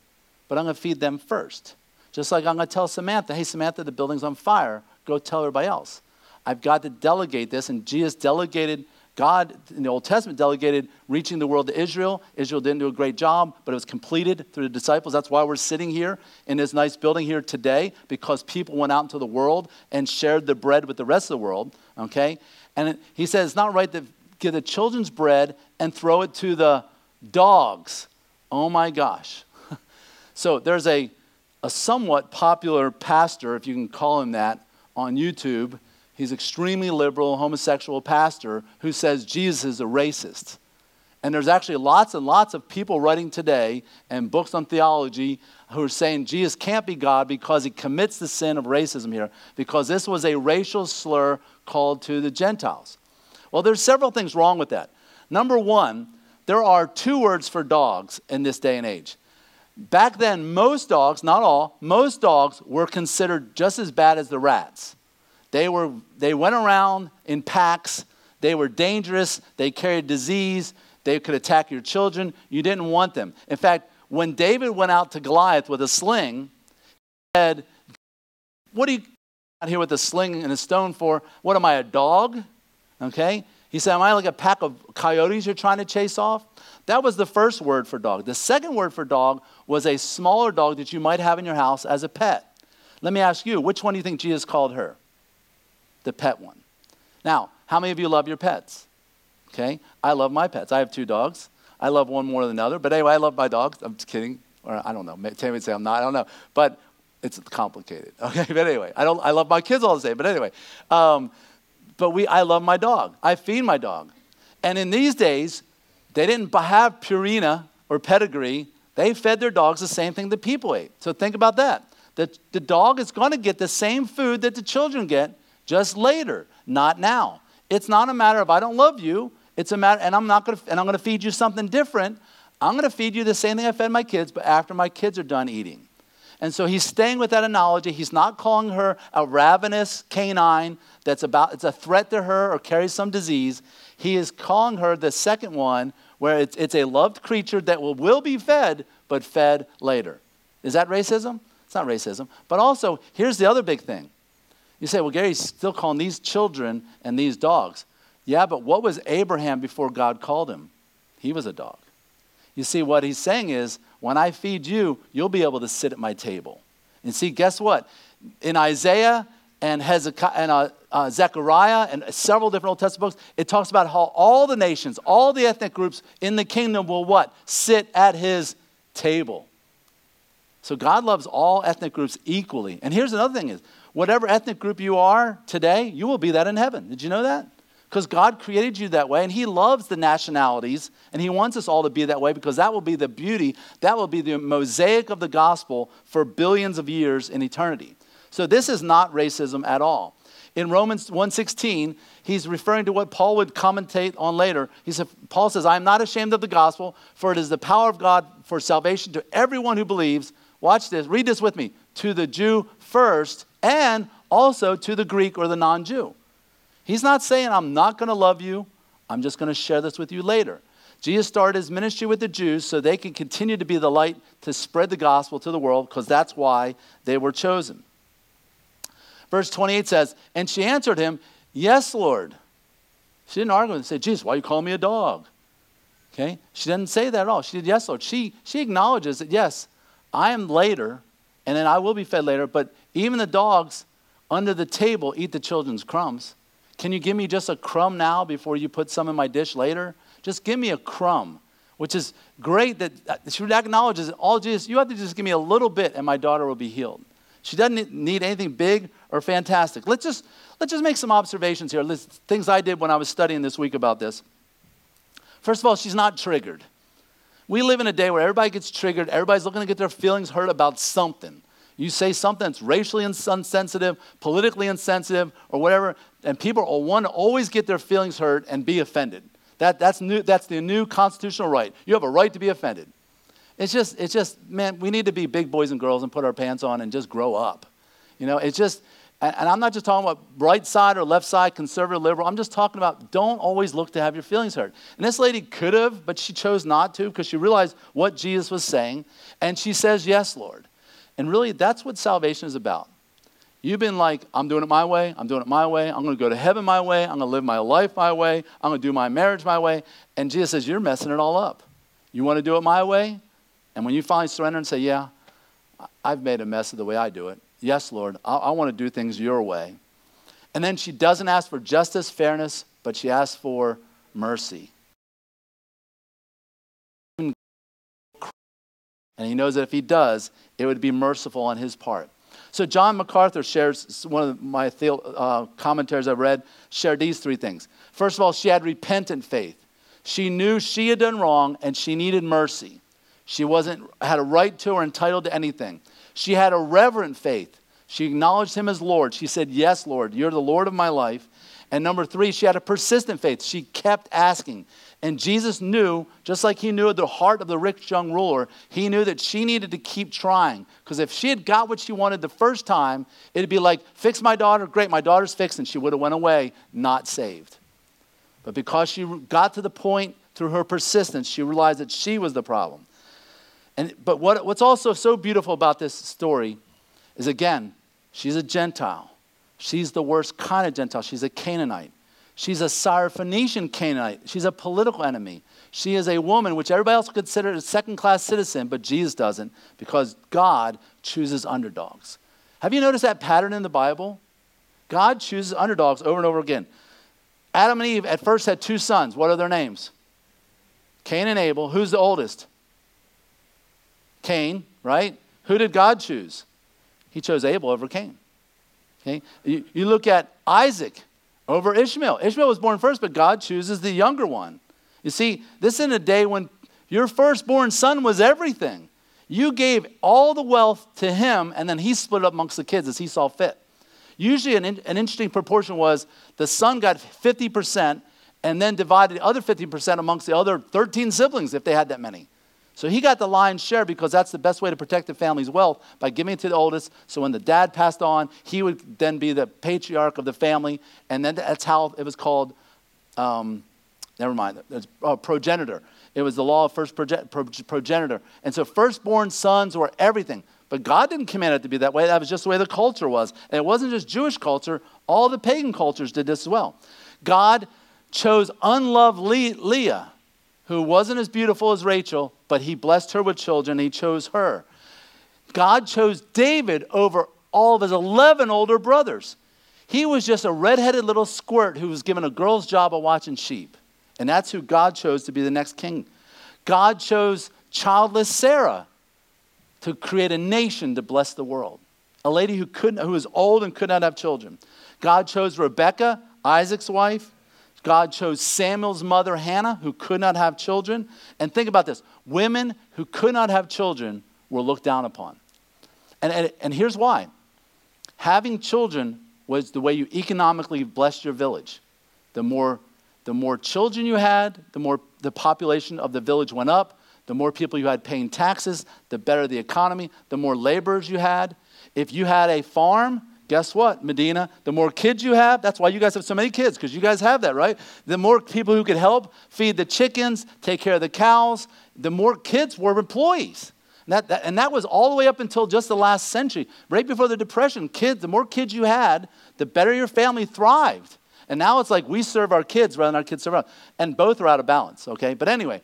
but I'm going to feed them first. Just like I'm going to tell Samantha, hey, Samantha, the building's on fire. Go tell everybody else. I've got to delegate this. And Jesus delegated, God in the Old Testament delegated reaching the world to Israel. Israel didn't do a great job, but it was completed through the disciples. That's why we're sitting here in this nice building here today, because people went out into the world and shared the bread with the rest of the world. Okay? And he says it's not right to give the children's bread and throw it to the dogs. Oh my gosh. so there's a a somewhat popular pastor, if you can call him that, on YouTube. He's extremely liberal, homosexual pastor who says Jesus is a racist. And there's actually lots and lots of people writing today and books on theology who are saying Jesus can't be God because he commits the sin of racism here, because this was a racial slur called to the Gentiles. Well, there's several things wrong with that. Number one, there are two words for dogs in this day and age Back then, most dogs, not all, most dogs were considered just as bad as the rats. They, were, they went around in packs, they were dangerous, they carried disease, they could attack your children. You didn't want them. In fact, when David went out to Goliath with a sling, he said, What are you out here with a sling and a stone for? What am I, a dog? Okay? He said, Am I like a pack of coyotes you're trying to chase off? That was the first word for dog. The second word for dog was a smaller dog that you might have in your house as a pet. Let me ask you, which one do you think Jesus called her? The pet one. Now, how many of you love your pets? Okay, I love my pets. I have two dogs. I love one more than another. But anyway, I love my dogs. I'm just kidding. Or I don't know. Tammy would say I'm not. I don't know. But it's complicated. Okay, but anyway, I don't. I love my kids all the same. But anyway, um, but we. I love my dog. I feed my dog. And in these days, they didn't have Purina or pedigree. They fed their dogs the same thing that people ate. So think about that. The, the dog is going to get the same food that the children get just later, not now. It's not a matter of I don't love you. It's a matter, and I'm not going to, and I'm going to feed you something different. I'm going to feed you the same thing I fed my kids, but after my kids are done eating. And so he's staying with that analogy. He's not calling her a ravenous canine that's about, it's a threat to her or carries some disease. He is calling her the second one where it's, it's a loved creature that will, will be fed, but fed later. Is that racism? It's not racism. But also, here's the other big thing. You say, well, Gary's still calling these children and these dogs. Yeah, but what was Abraham before God called him? He was a dog. You see, what he's saying is, when I feed you, you'll be able to sit at my table. And see, guess what? In Isaiah and, Hezekiah, and uh, uh, Zechariah and several different Old Testament books, it talks about how all the nations, all the ethnic groups in the kingdom will what? Sit at his table. So God loves all ethnic groups equally. And here's another thing is, whatever ethnic group you are today, you will be that in heaven. Did you know that? Because God created you that way, and He loves the nationalities, and He wants us all to be that way because that will be the beauty, that will be the mosaic of the gospel for billions of years in eternity. So this is not racism at all. In Romans 1:16, he's referring to what Paul would commentate on later. He said, Paul says, I am not ashamed of the gospel, for it is the power of God for salvation to everyone who believes. Watch this, read this with me. To the Jew first, and also to the Greek or the non-Jew. He's not saying, I'm not going to love you, I'm just going to share this with you later. Jesus started his ministry with the Jews so they can continue to be the light to spread the gospel to the world because that's why they were chosen. Verse 28 says, And she answered him, Yes, Lord. She didn't argue and say, Jesus, why you call me a dog? Okay? She didn't say that at all. She did, Yes, Lord. She, she acknowledges that, yes, I am later, and then I will be fed later, but even the dogs under the table eat the children's crumbs. Can you give me just a crumb now before you put some in my dish later? Just give me a crumb, which is great that uh, she acknowledges all Jesus, you have to just give me a little bit and my daughter will be healed. She doesn't need anything big or fantastic. Let's just, let's just make some observations here. things I did when I was studying this week about this. First of all, she's not triggered. We live in a day where everybody gets triggered, everybody's looking to get their feelings hurt about something. You say something that's racially insensitive, politically insensitive, or whatever, and people will want to always get their feelings hurt and be offended. That, that's, new, that's the new constitutional right. You have a right to be offended. It's just, it's just, man, we need to be big boys and girls and put our pants on and just grow up. You know, it's just, and, and I'm not just talking about right side or left side, conservative, liberal. I'm just talking about don't always look to have your feelings hurt. And this lady could have, but she chose not to because she realized what Jesus was saying. And she says, Yes, Lord. And really, that's what salvation is about. You've been like, I'm doing it my way, I'm doing it my way, I'm going to go to heaven my way, I'm going to live my life my way, I'm going to do my marriage my way. And Jesus says, You're messing it all up. You want to do it my way? And when you finally surrender and say, Yeah, I've made a mess of the way I do it, yes, Lord, I, I want to do things your way. And then she doesn't ask for justice, fairness, but she asks for mercy. And he knows that if he does, it would be merciful on his part. So John MacArthur shares, one of my uh, commentaries I've read, shared these three things. First of all, she had repentant faith. She knew she had done wrong and she needed mercy. She wasn't had a right to or entitled to anything. She had a reverent faith. She acknowledged him as Lord. She said, Yes, Lord, you're the Lord of my life. And number three, she had a persistent faith. She kept asking. And Jesus knew, just like he knew the heart of the rich young ruler, he knew that she needed to keep trying. Because if she had got what she wanted the first time, it'd be like, fix my daughter, great, my daughter's fixed, and she would have went away not saved. But because she got to the point through her persistence, she realized that she was the problem. And, but what, what's also so beautiful about this story is again, she's a Gentile. She's the worst kind of Gentile. She's a Canaanite. She's a Syrophoenician Canaanite. She's a political enemy. She is a woman which everybody else considers a second class citizen, but Jesus doesn't because God chooses underdogs. Have you noticed that pattern in the Bible? God chooses underdogs over and over again. Adam and Eve at first had two sons. What are their names? Cain and Abel. Who's the oldest? Cain, right? Who did God choose? He chose Abel over Cain. Okay? You, you look at Isaac over Ishmael. Ishmael was born first, but God chooses the younger one. You see, this in a day when your firstborn son was everything. You gave all the wealth to him, and then he split up amongst the kids as he saw fit. Usually, an, an interesting proportion was the son got 50% and then divided the other 50% amongst the other 13 siblings if they had that many. So he got the lion's share because that's the best way to protect the family's wealth by giving it to the oldest. So when the dad passed on, he would then be the patriarch of the family. And then that's how it was called, um, never mind, uh, progenitor. It was the law of first proge- progenitor. And so firstborn sons were everything. But God didn't command it to be that way. That was just the way the culture was. And it wasn't just Jewish culture, all the pagan cultures did this as well. God chose unloved Leah who wasn't as beautiful as Rachel, but he blessed her with children. He chose her. God chose David over all of his 11 older brothers. He was just a redheaded little squirt who was given a girl's job of watching sheep. And that's who God chose to be the next king. God chose childless Sarah to create a nation to bless the world. A lady who, couldn't, who was old and could not have children. God chose Rebecca, Isaac's wife, God chose Samuel's mother, Hannah, who could not have children. And think about this women who could not have children were looked down upon. And, and, and here's why having children was the way you economically blessed your village. The more, the more children you had, the more the population of the village went up. The more people you had paying taxes, the better the economy, the more laborers you had. If you had a farm, Guess what, Medina? The more kids you have, that's why you guys have so many kids, because you guys have that, right? The more people who could help feed the chickens, take care of the cows, the more kids were employees. And that, that, and that was all the way up until just the last century. Right before the Depression, kids, the more kids you had, the better your family thrived. And now it's like we serve our kids rather than our kids serve us. And both are out of balance, okay? But anyway,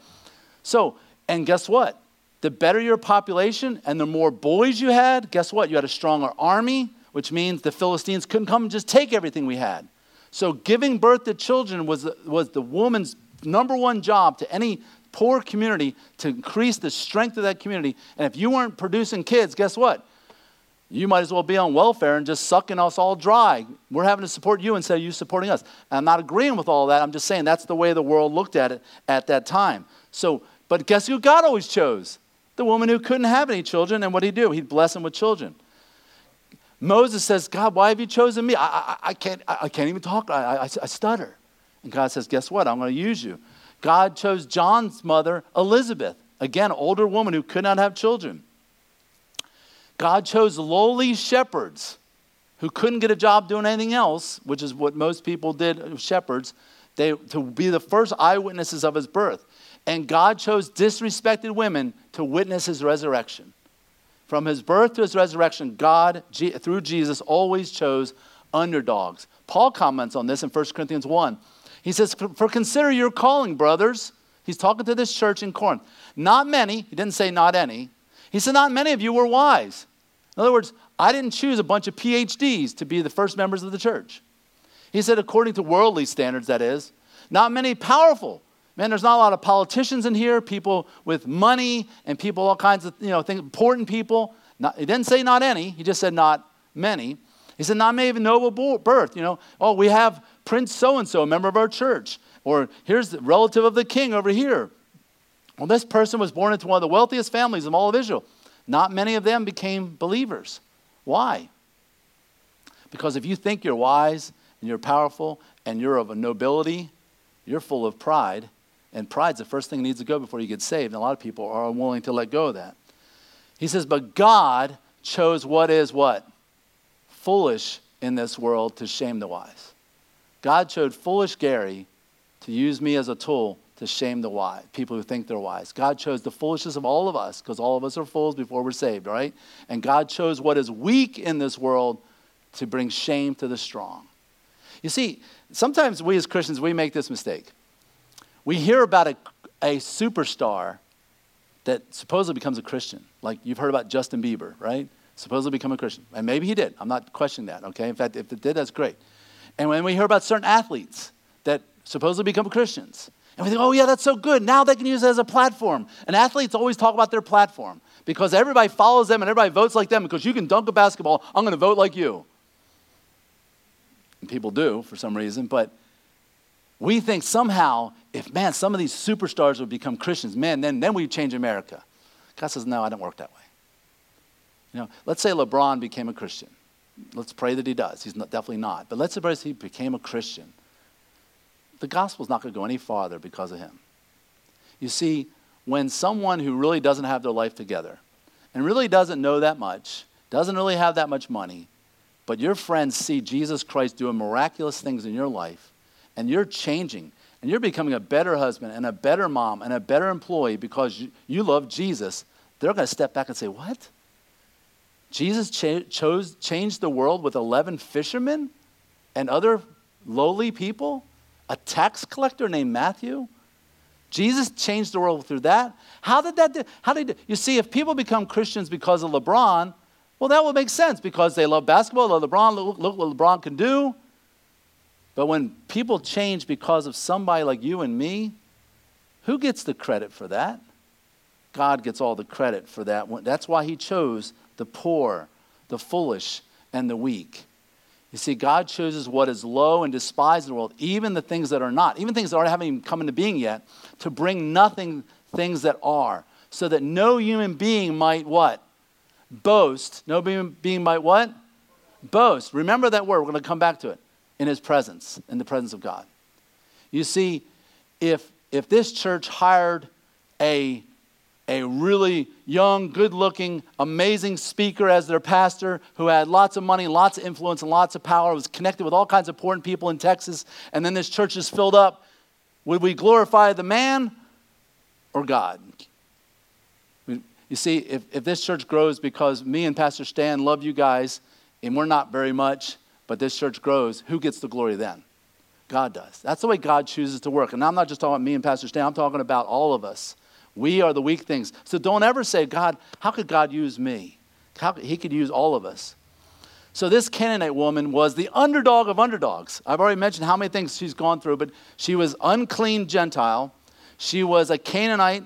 so, and guess what? The better your population and the more boys you had, guess what? You had a stronger army, which means the Philistines couldn't come and just take everything we had. So giving birth to children was, was the woman's number one job to any poor community to increase the strength of that community. And if you weren't producing kids, guess what? You might as well be on welfare and just sucking us all dry. We're having to support you instead of you supporting us. And I'm not agreeing with all that. I'm just saying that's the way the world looked at it at that time. So, but guess who God always chose? The woman who couldn't have any children. And what did he do? He'd bless them with children. Moses says, God, why have you chosen me? I, I, I can't, I, I, can't even talk. I, I, stutter. And God says, Guess what? I'm going to use you. God chose John's mother, Elizabeth, again, older woman who could not have children. God chose lowly shepherds who couldn't get a job doing anything else, which is what most people did, shepherds, they, to be the first eyewitnesses of his birth. And God chose disrespected women to witness his resurrection. From his birth to his resurrection, God, through Jesus, always chose underdogs. Paul comments on this in 1 Corinthians 1. He says, For consider your calling, brothers. He's talking to this church in Corinth. Not many, he didn't say not any. He said, Not many of you were wise. In other words, I didn't choose a bunch of PhDs to be the first members of the church. He said, according to worldly standards, that is. Not many powerful. Man, there's not a lot of politicians in here, people with money, and people, all kinds of, you know, things, important people. Not, he didn't say not any, he just said not many. He said, not of noble birth. You know, oh, we have Prince so and so, a member of our church. Or here's the relative of the king over here. Well, this person was born into one of the wealthiest families of all of Israel. Not many of them became believers. Why? Because if you think you're wise and you're powerful and you're of a nobility, you're full of pride. And pride's the first thing that needs to go before you get saved. And a lot of people are unwilling to let go of that. He says, But God chose what is what? Foolish in this world to shame the wise. God chose foolish Gary to use me as a tool to shame the wise, people who think they're wise. God chose the foolishness of all of us because all of us are fools before we're saved, right? And God chose what is weak in this world to bring shame to the strong. You see, sometimes we as Christians, we make this mistake. We hear about a, a superstar that supposedly becomes a Christian. Like you've heard about Justin Bieber, right? Supposedly become a Christian. And maybe he did. I'm not questioning that, okay? In fact, if it did, that's great. And when we hear about certain athletes that supposedly become Christians, and we think, oh, yeah, that's so good. Now they can use it as a platform. And athletes always talk about their platform because everybody follows them and everybody votes like them because you can dunk a basketball. I'm going to vote like you. And people do for some reason, but we think somehow if, man, some of these superstars would become Christians, man, then, then we'd change America. God says, no, I don't work that way. You know, let's say LeBron became a Christian. Let's pray that he does. He's not, definitely not. But let's suppose he became a Christian. The gospel's not going to go any farther because of him. You see, when someone who really doesn't have their life together and really doesn't know that much, doesn't really have that much money, but your friends see Jesus Christ doing miraculous things in your life, and you're changing, and you're becoming a better husband and a better mom and a better employee because you, you love Jesus, they're going to step back and say, What? Jesus cha- chose, changed the world with 11 fishermen and other lowly people? A tax collector named Matthew? Jesus changed the world through that. How did that do? How did you see if people become Christians because of LeBron? Well, that would make sense because they love basketball, love LeBron, look, look what LeBron can do. But when people change because of somebody like you and me, who gets the credit for that? God gets all the credit for that. That's why he chose the poor, the foolish, and the weak. You see, God chooses what is low and despised in the world, even the things that are not, even things that haven't even come into being yet, to bring nothing things that are, so that no human being might what? Boast. No human being might what? Boast. Remember that word. We're going to come back to it. In his presence, in the presence of God. You see, if if this church hired a a really young, good looking, amazing speaker as their pastor who had lots of money, lots of influence, and lots of power, was connected with all kinds of important people in Texas, and then this church is filled up. Would we glorify the man or God? You see, if, if this church grows because me and Pastor Stan love you guys, and we're not very much, but this church grows, who gets the glory then? God does. That's the way God chooses to work. And I'm not just talking about me and Pastor Stan, I'm talking about all of us. We are the weak things. So don't ever say, God, how could God use me? How, he could use all of us. So this Canaanite woman was the underdog of underdogs. I've already mentioned how many things she's gone through, but she was unclean Gentile. She was a Canaanite.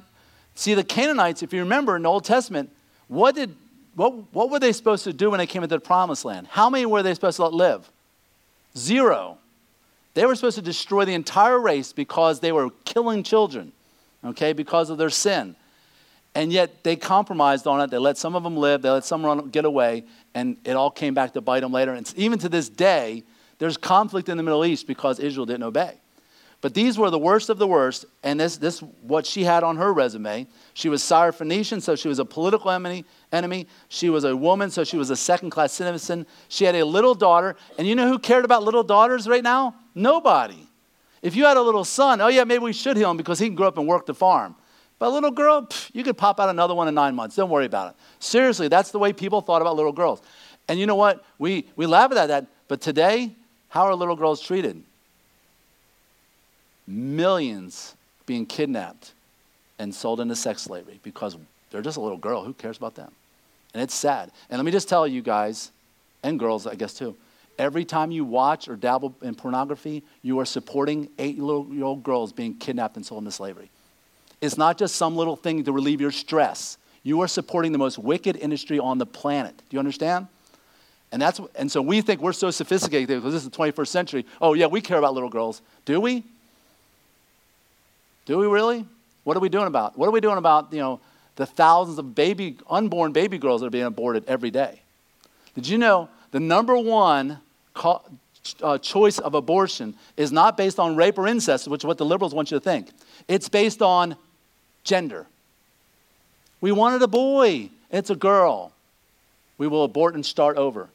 See, the Canaanites, if you remember in the Old Testament, what did what, what were they supposed to do when they came into the promised land? How many were they supposed to let live? Zero. They were supposed to destroy the entire race because they were killing children, okay, because of their sin. And yet they compromised on it. They let some of them live, they let some run, get away, and it all came back to bite them later. And even to this day, there's conflict in the Middle East because Israel didn't obey. But these were the worst of the worst, and this, this what she had on her resume. She was Syrophoenician, so she was a political enemy, enemy. She was a woman, so she was a second class citizen. She had a little daughter, and you know who cared about little daughters right now? Nobody. If you had a little son, oh yeah, maybe we should heal him because he can grow up and work the farm. But a little girl, pff, you could pop out another one in nine months. Don't worry about it. Seriously, that's the way people thought about little girls. And you know what? We, we laugh at that, but today, how are little girls treated? Millions being kidnapped and sold into sex slavery because they're just a little girl. Who cares about them? And it's sad. And let me just tell you guys, and girls, I guess too, every time you watch or dabble in pornography, you are supporting eight year old girls being kidnapped and sold into slavery. It's not just some little thing to relieve your stress. You are supporting the most wicked industry on the planet. Do you understand? And, that's, and so we think we're so sophisticated because this is the 21st century. Oh, yeah, we care about little girls. Do we? Do we really? What are we doing about? What are we doing about, you know, the thousands of baby, unborn baby girls that are being aborted every day? Did you know the number one co- uh, choice of abortion is not based on rape or incest, which is what the liberals want you to think. It's based on gender. We wanted a boy, it's a girl. We will abort and start over.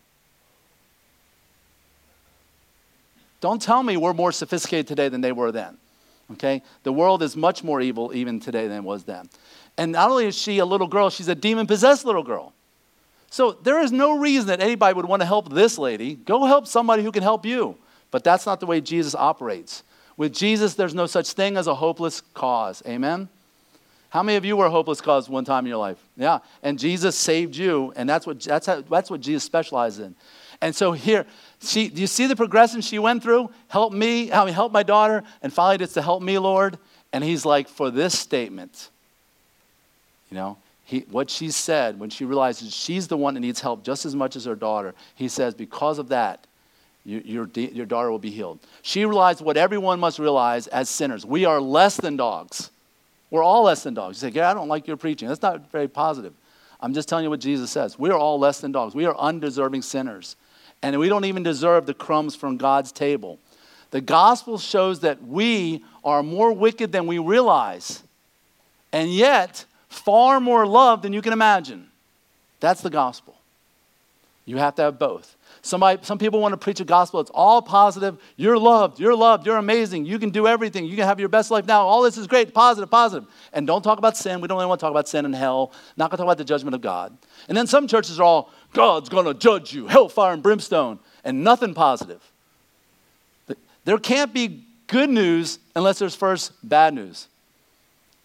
Don't tell me we're more sophisticated today than they were then. Okay? The world is much more evil even today than it was then. And not only is she a little girl, she's a demon possessed little girl. So there is no reason that anybody would want to help this lady. Go help somebody who can help you. But that's not the way Jesus operates. With Jesus, there's no such thing as a hopeless cause. Amen? How many of you were a hopeless cause one time in your life? Yeah. And Jesus saved you, and that's what, that's how, that's what Jesus specializes in. And so here, she, do you see the progression she went through? Help me, I mean, help my daughter, and finally it's to help me, Lord. And he's like, for this statement, you know, he, what she said when she realizes she's the one that needs help just as much as her daughter, he says, because of that, you, your, your daughter will be healed. She realized what everyone must realize as sinners. We are less than dogs. We're all less than dogs. You say, yeah, I don't like your preaching. That's not very positive. I'm just telling you what Jesus says. We are all less than dogs. We are undeserving sinners. And we don't even deserve the crumbs from God's table. The gospel shows that we are more wicked than we realize, and yet far more love than you can imagine. That's the gospel. You have to have both. Somebody, some people want to preach a gospel. It's all positive. You're loved. You're loved. You're amazing. You can do everything. You can have your best life now. All this is great. Positive, positive. And don't talk about sin. We don't really want to talk about sin and hell. Not going to talk about the judgment of God. And then some churches are all, God's going to judge you, hellfire and brimstone, and nothing positive. There can't be good news unless there's first bad news.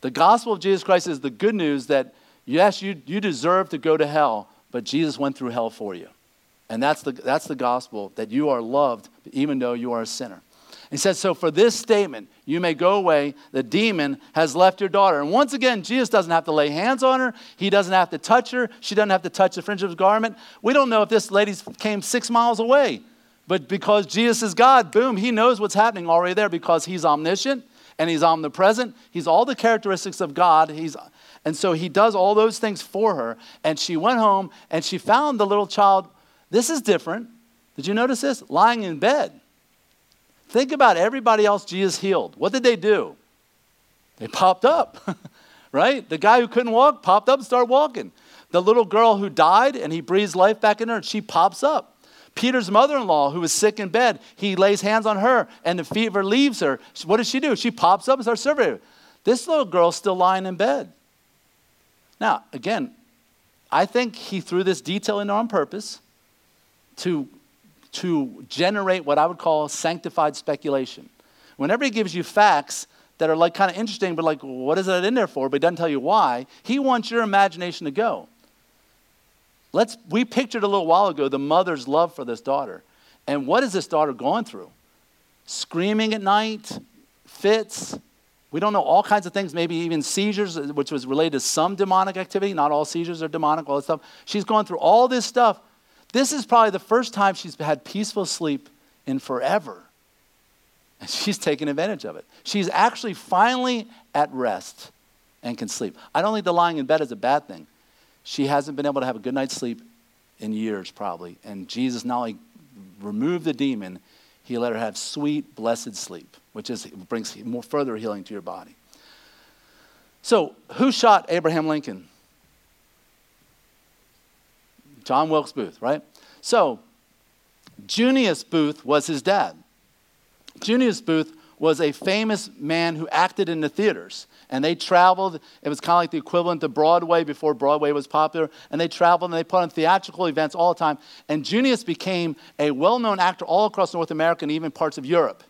The gospel of Jesus Christ is the good news that, yes, you, you deserve to go to hell, but Jesus went through hell for you. And that's the, that's the gospel that you are loved even though you are a sinner. He says, So for this statement, you may go away. The demon has left your daughter. And once again, Jesus doesn't have to lay hands on her. He doesn't have to touch her. She doesn't have to touch the fringe of his garment. We don't know if this lady came six miles away. But because Jesus is God, boom, he knows what's happening already there because he's omniscient and he's omnipresent. He's all the characteristics of God. He's, and so he does all those things for her. And she went home and she found the little child this is different. Did you notice this? Lying in bed. Think about everybody else Jesus healed. What did they do? They popped up, right? The guy who couldn't walk popped up and started walking. The little girl who died and he breathes life back in her, she pops up. Peter's mother in law, who was sick in bed, he lays hands on her and the fever leaves her. What does she do? She pops up and starts serving. This little girl's still lying in bed. Now, again, I think he threw this detail in on purpose to, to generate what I would call sanctified speculation. Whenever he gives you facts that are like kind of interesting, but like, what is that in there for? But he doesn't tell you why, he wants your imagination to go. Let's, we pictured a little while ago the mother's love for this daughter. And what is this daughter going through? Screaming at night, fits. We don't know all kinds of things, maybe even seizures, which was related to some demonic activity. Not all seizures are demonic, all this stuff. She's going through all this stuff. This is probably the first time she's had peaceful sleep in forever. And she's taking advantage of it. She's actually finally at rest and can sleep. I don't think the lying in bed is a bad thing. She hasn't been able to have a good night's sleep in years, probably. And Jesus not only removed the demon, he let her have sweet, blessed sleep, which is, brings more further healing to your body. So, who shot Abraham Lincoln? John Wilkes Booth, right? So, Junius Booth was his dad. Junius Booth was a famous man who acted in the theaters. And they traveled. It was kind of like the equivalent to Broadway before Broadway was popular. And they traveled and they put on theatrical events all the time. And Junius became a well known actor all across North America and even parts of Europe.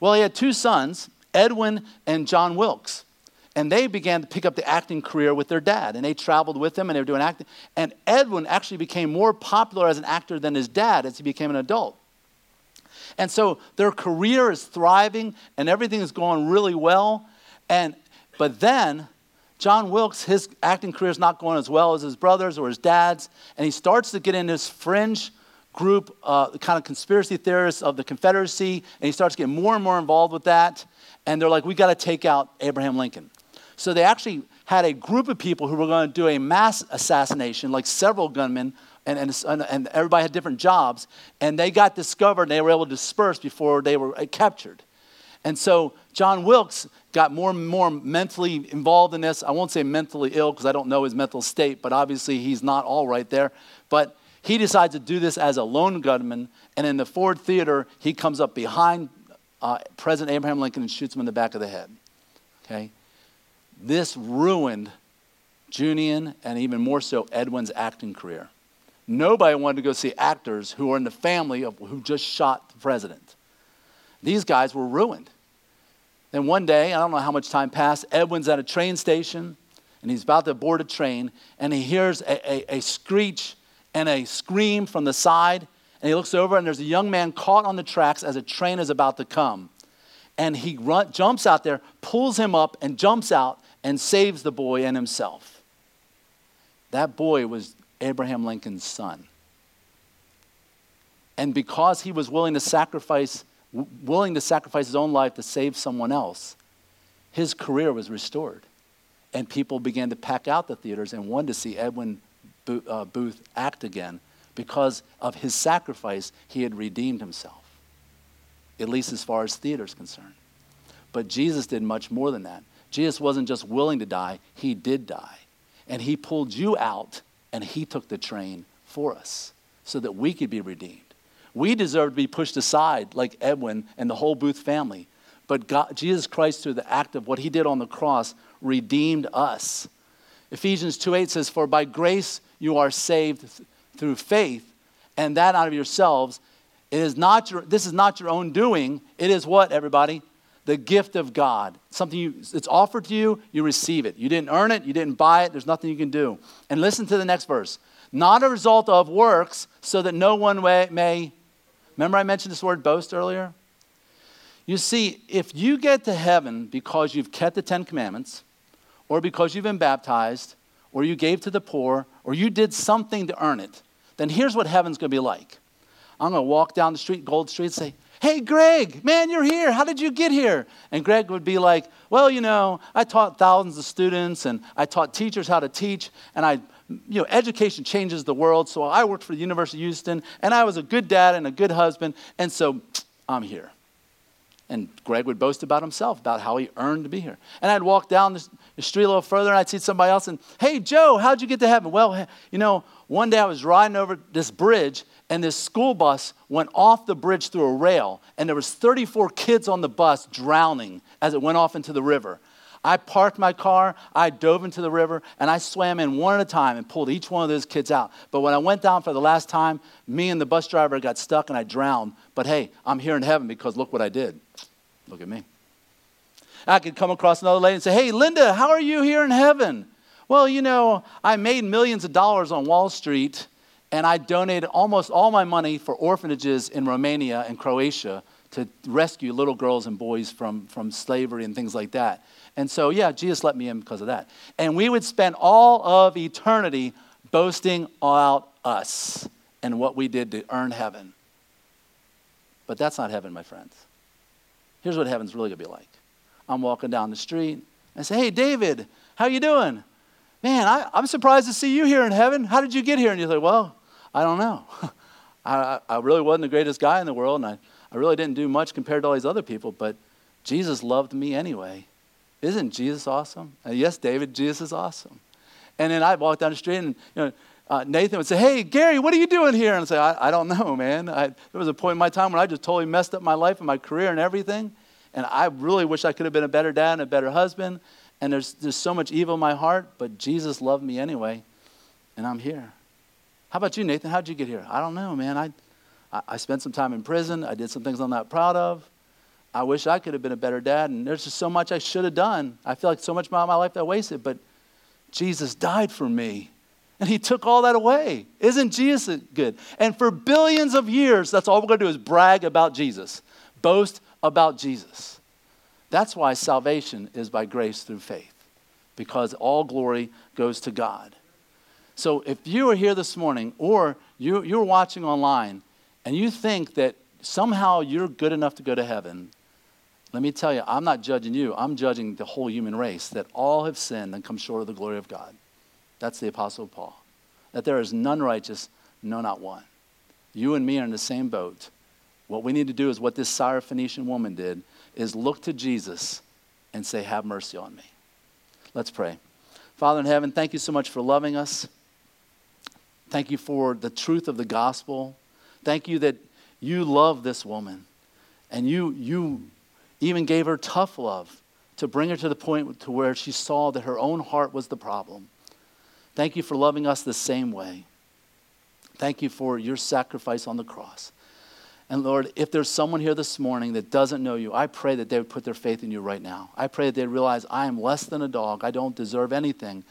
Well, he had two sons, Edwin and John Wilkes. And they began to pick up the acting career with their dad. And they traveled with him and they were doing acting. And Edwin actually became more popular as an actor than his dad as he became an adult. And so their career is thriving and everything is going really well. And but then John Wilkes, his acting career is not going as well as his brothers or his dad's, and he starts to get in this fringe group, uh, kind of conspiracy theorists of the Confederacy, and he starts getting more and more involved with that. And they're like, we got to take out Abraham Lincoln. So they actually had a group of people who were going to do a mass assassination, like several gunmen and, and, and everybody had different jobs, and they got discovered and they were able to disperse before they were uh, captured. And so John Wilkes got more and more mentally involved in this. I won't say mentally ill because I don't know his mental state, but obviously he's not all right there. But he decides to do this as a lone gunman, and in the Ford Theater, he comes up behind uh, President Abraham Lincoln and shoots him in the back of the head. Okay? This ruined Junius and even more so Edwin's acting career. Nobody wanted to go see actors who were in the family of who just shot the president. These guys were ruined. Then one day, I don't know how much time passed, Edwin's at a train station and he's about to board a train and he hears a, a, a screech and a scream from the side. And he looks over and there's a young man caught on the tracks as a train is about to come. And he run, jumps out there, pulls him up, and jumps out and saves the boy and himself. That boy was Abraham Lincoln's son. And because he was willing to sacrifice, willing to sacrifice his own life to save someone else, his career was restored. And people began to pack out the theaters and wanted to see Edwin uh, Booth act again because of his sacrifice, he had redeemed himself, at least as far as theater is concerned. But Jesus did much more than that. Jesus wasn't just willing to die, he did die. And he pulled you out and he took the train for us so that we could be redeemed. We deserve to be pushed aside like Edwin and the whole Booth family. But God, Jesus Christ, through the act of what he did on the cross, redeemed us. Ephesians 2 8 says, For by grace you are saved th- through faith, and that out of yourselves. It is not your, this is not your own doing. It is what, everybody? The gift of God. Something you, it's offered to you, you receive it. You didn't earn it, you didn't buy it, there's nothing you can do. And listen to the next verse. Not a result of works, so that no one may. Remember, I mentioned this word boast earlier? You see, if you get to heaven because you've kept the Ten Commandments, or because you've been baptized, or you gave to the poor, or you did something to earn it, then here's what heaven's to be like. I'm to walk down the street, Gold Street, say, Hey, Greg, man, you're here. How did you get here? And Greg would be like, Well, you know, I taught thousands of students and I taught teachers how to teach, and I you know, education changes the world. So I worked for the University of Houston, and I was a good dad and a good husband, and so I'm here. And Greg would boast about himself, about how he earned to be here. And I'd walk down the street a little further, and I'd see somebody else, and hey, Joe, how'd you get to heaven? Well, you know, one day I was riding over this bridge, and this school bus went off the bridge through a rail and there was 34 kids on the bus drowning as it went off into the river. I parked my car i dove into the river and i swam in one at a time and pulled each one of those kids out. But when i went down for the last time me and the bus driver got stuck and i drowned. But hey i'm here in heaven because look what i did. Look at me. I could come across another lady and say hey linda how are you here in heaven? Well you know i made millions of dollars on wall street And I donated almost all my money for orphanages in Romania and Croatia to rescue little girls and boys from, from slavery and things like that. And so, yeah, Jesus let me in because of that. And we would spend all of eternity boasting about us and what we did to earn heaven. But that's not heaven, my friends. Here's what heaven's really going to be like. I'm walking down the street. I say, hey, David, how you doing? Man, I, am surprised to see you here in heaven. How did you get here? And you're like, well, I don't know. I, I really wasn't the greatest guy in the world, and I, I really didn't do much compared to all these other people, but Jesus loved me anyway. Isn't Jesus awesome? And yes, David, Jesus is awesome. And then I'd walk down the street and you know, uh, Nathan would say, Hey, Gary, what are you doing here? And I'd say, I, I don't know, man. I, there was a point in my time when I just totally messed up my life and my career and everything. And I really wish I could have been a better dad and a better husband. And there's, there's so much evil in my heart, but Jesus loved me anyway, and I'm here. How about you, Nathan? How'd you get here? I don't know, man. I, I, spent some time in prison. I did some things I'm not proud of. I wish I could have been a better dad, and there's just so much I should have done. I feel like so much of my life that I wasted, but Jesus died for me, and He took all that away. Isn't Jesus good? And for billions of years, that's all we're going to do is brag about Jesus, boast about Jesus. That's why salvation is by grace through faith, because all glory goes to God. So if you are here this morning, or you, you're watching online, and you think that somehow you're good enough to go to heaven, let me tell you, I'm not judging you. I'm judging the whole human race that all have sinned and come short of the glory of God. That's the Apostle Paul. That there is none righteous, no, not one. You and me are in the same boat. What we need to do is what this Syrophoenician woman did is look to Jesus and say, Have mercy on me. Let's pray. Father in heaven, thank you so much for loving us. Thank you for the truth of the gospel. Thank you that you love this woman and you, you even gave her tough love to bring her to the point to where she saw that her own heart was the problem. Thank you for loving us the same way. Thank you for your sacrifice on the cross. And Lord, if there's someone here this morning that doesn't know you, I pray that they would put their faith in you right now. I pray that they realize I am less than a dog. I don't deserve anything.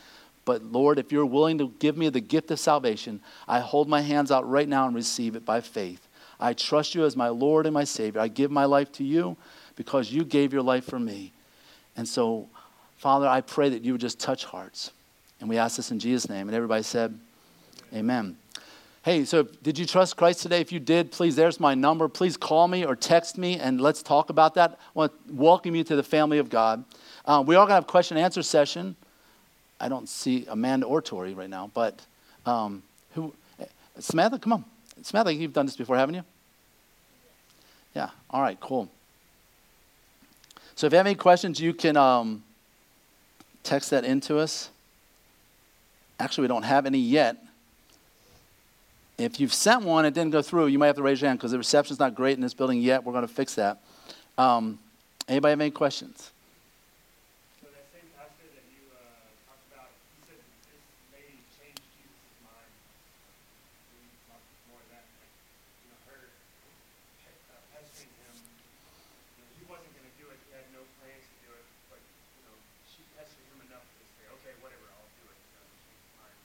But Lord, if you're willing to give me the gift of salvation, I hold my hands out right now and receive it by faith. I trust you as my Lord and my Savior. I give my life to you because you gave your life for me. And so, Father, I pray that you would just touch hearts. And we ask this in Jesus' name. And everybody said, Amen. Hey, so did you trust Christ today? If you did, please, there's my number. Please call me or text me and let's talk about that. I want to welcome you to the family of God. Uh, we are going to have a question and answer session. I don't see Amanda or Tori right now, but um, who? Samantha, come on. Samantha, you've done this before, haven't you? Yeah. All right, cool. So if you have any questions, you can um, text that into us. Actually, we don't have any yet. If you've sent one and it didn't go through, you might have to raise your hand because the reception's not great in this building yet. We're going to fix that. Um, anybody have any questions?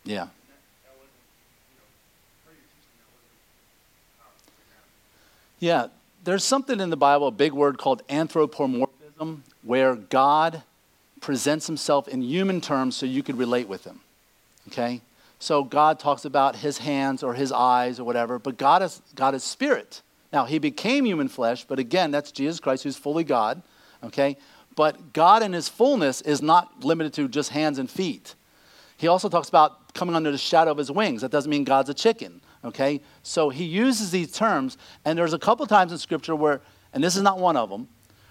Yeah. Yeah, there's something in the Bible, a big word called anthropomorphism, where God presents himself in human terms so you could relate with him. Okay? So God talks about his hands or his eyes or whatever, but God is, God is spirit. Now, he became human flesh, but again, that's Jesus Christ who's fully God. Okay? But God in his fullness is not limited to just hands and feet. He also talks about coming under the shadow of his wings. That doesn't mean God's a chicken, okay? So he uses these terms, and there's a couple times in Scripture where, and this is not one of them,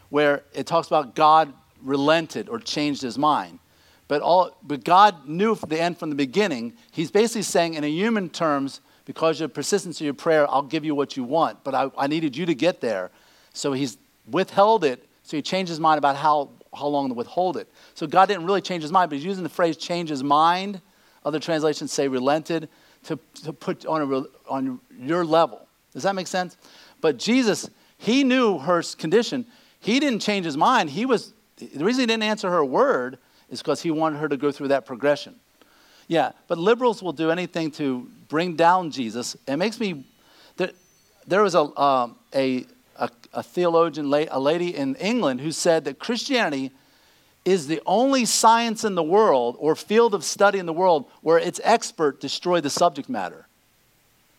where it talks about God relented or changed his mind. But, all, but God knew the end from the beginning. He's basically saying, in a human terms, because your persistence in your prayer, I'll give you what you want. But I, I needed you to get there. So he's withheld it. So he changed his mind about how, how long to withhold it. So God didn't really change his mind, but he's using the phrase change his mind other translations say relented to, to put on, a, on your level. Does that make sense? But Jesus, he knew her condition. He didn't change his mind. He was, the reason he didn't answer her word is because he wanted her to go through that progression. Yeah, but liberals will do anything to bring down Jesus. It makes me. There, there was a, um, a, a, a theologian, a lady in England, who said that Christianity is the only science in the world or field of study in the world where its expert destroy the subject matter.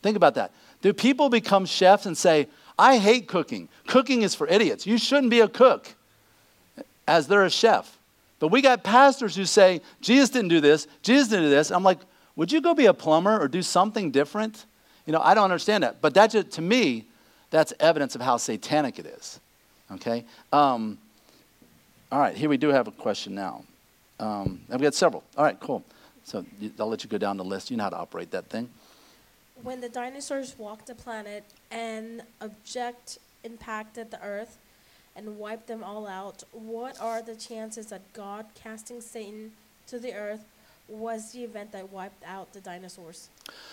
Think about that. Do people become chefs and say, I hate cooking. Cooking is for idiots. You shouldn't be a cook as they're a chef. But we got pastors who say, Jesus didn't do this, Jesus didn't do this. I'm like, would you go be a plumber or do something different? You know, I don't understand that. But that to me, that's evidence of how satanic it is. Okay? Um, all right, here we do have a question now. Um, we got several. All right, cool. So I'll let you go down the list. You know how to operate that thing. When the dinosaurs walked the planet, an object impacted the earth and wiped them all out, what are the chances that God casting Satan to the earth was the event that wiped out the dinosaurs?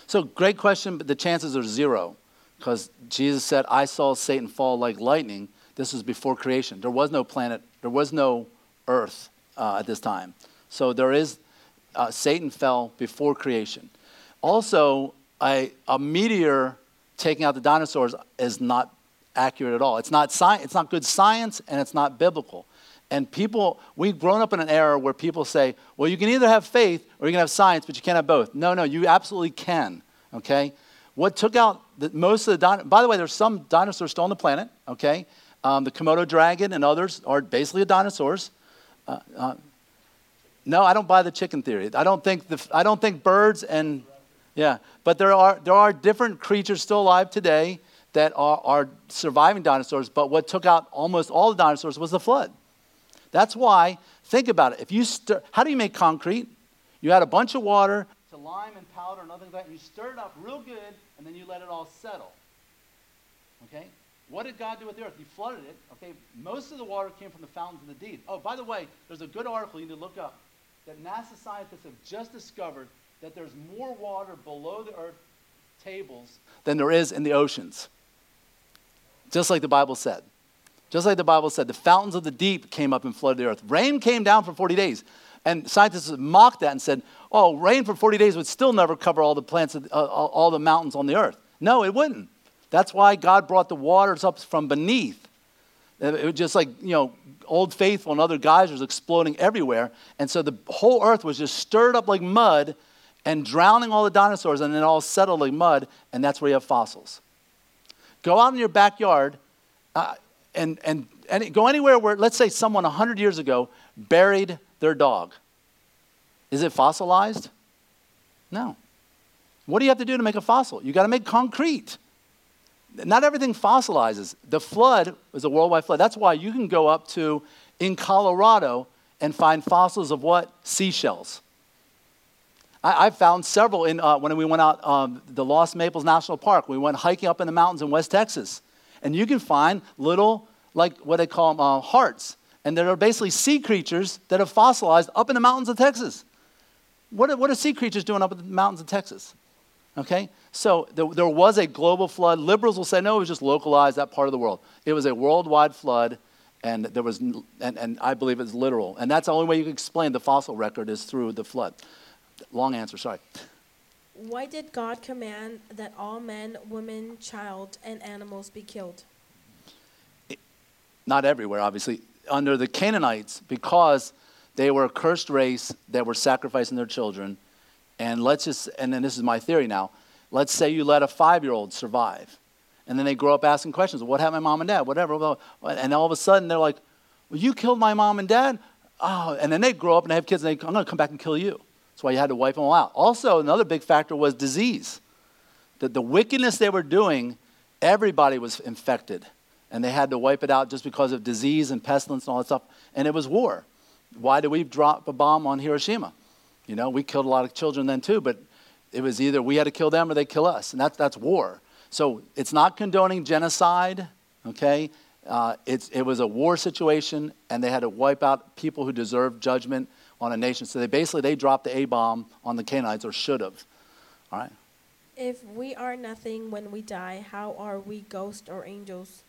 So, great question, but the chances are zero because Jesus said, I saw Satan fall like lightning. This was before creation. There was no planet, there was no earth uh, at this time. So, there is, uh, Satan fell before creation. Also, a, a meteor taking out the dinosaurs is not accurate at all. It's not, sci- it's not good science and it's not biblical. And people, we've grown up in an era where people say, well, you can either have faith or you can have science, but you can't have both. No, no, you absolutely can, okay? What took out the, most of the dinosaurs, by the way, there's some dinosaurs still on the planet, okay? Um, the Komodo dragon and others are basically dinosaurs. Uh, uh, no, I don't buy the chicken theory. I don't think, the, I don't think birds and, yeah, but there are, there are different creatures still alive today that are, are surviving dinosaurs, but what took out almost all the dinosaurs was the flood. That's why, think about it. If you stir, how do you make concrete? You add a bunch of water lime and powder and other things like that, and you stir it up real good, and then you let it all settle. Okay? What did God do with the earth? He flooded it. Okay, most of the water came from the fountains of the deep. Oh, by the way, there's a good article you need to look up that NASA scientists have just discovered that there's more water below the earth tables than there is in the oceans. Just like the Bible said. Just like the Bible said, the fountains of the deep came up and flooded the earth. Rain came down for 40 days. And scientists mocked that and said, oh, rain for 40 days would still never cover all the plants, uh, all the mountains on the earth. No, it wouldn't. That's why God brought the waters up from beneath. It was just like, you know, Old Faithful and other geysers exploding everywhere. And so the whole earth was just stirred up like mud and drowning all the dinosaurs, and then all settled like mud, and that's where you have fossils. Go out in your backyard uh, and, and, and go anywhere where, let's say, someone 100 years ago buried their dog. Is it fossilized? No. What do you have to do to make a fossil? You got to make concrete. Not everything fossilizes. The flood was a worldwide flood. That's why you can go up to in Colorado and find fossils of what? Seashells. I, I found several in, uh, when we went out um, the Lost Maples National Park. We went hiking up in the mountains in West Texas. And you can find little, like what they call them, uh, hearts. And there are basically sea creatures that have fossilized up in the mountains of Texas. What are, what are sea creatures doing up in the mountains of Texas? Okay? So there, there was a global flood. Liberals will say, no, it was just localized, that part of the world. It was a worldwide flood, and there was, and, and I believe it's literal. And that's the only way you can explain the fossil record is through the flood. Long answer, sorry. Why did God command that all men, women, child, and animals be killed? Not everywhere, obviously. Under the Canaanites, because they were a cursed race that were sacrificing their children. And let's just, and then this is my theory now. Let's say you let a five year old survive. And then they grow up asking questions. What happened to my mom and dad? Whatever. And all of a sudden they're like, well, you killed my mom and dad? Oh, and then they grow up and they have kids and they, I'm going to come back and kill you. That's why you had to wipe them all out. Also, another big factor was disease. That the wickedness they were doing, everybody was infected. And they had to wipe it out just because of disease and pestilence and all that stuff. And it was war. Why did we drop a bomb on Hiroshima? You know, we killed a lot of children then too, but it was either we had to kill them or they kill us. And that's, that's war. So it's not condoning genocide, okay? Uh, it was a war situation, and they had to wipe out people who deserved judgment on a nation. So they basically they dropped the A bomb on the Canaanites, or should have. All right. If we are nothing when we die, how are we ghosts or angels?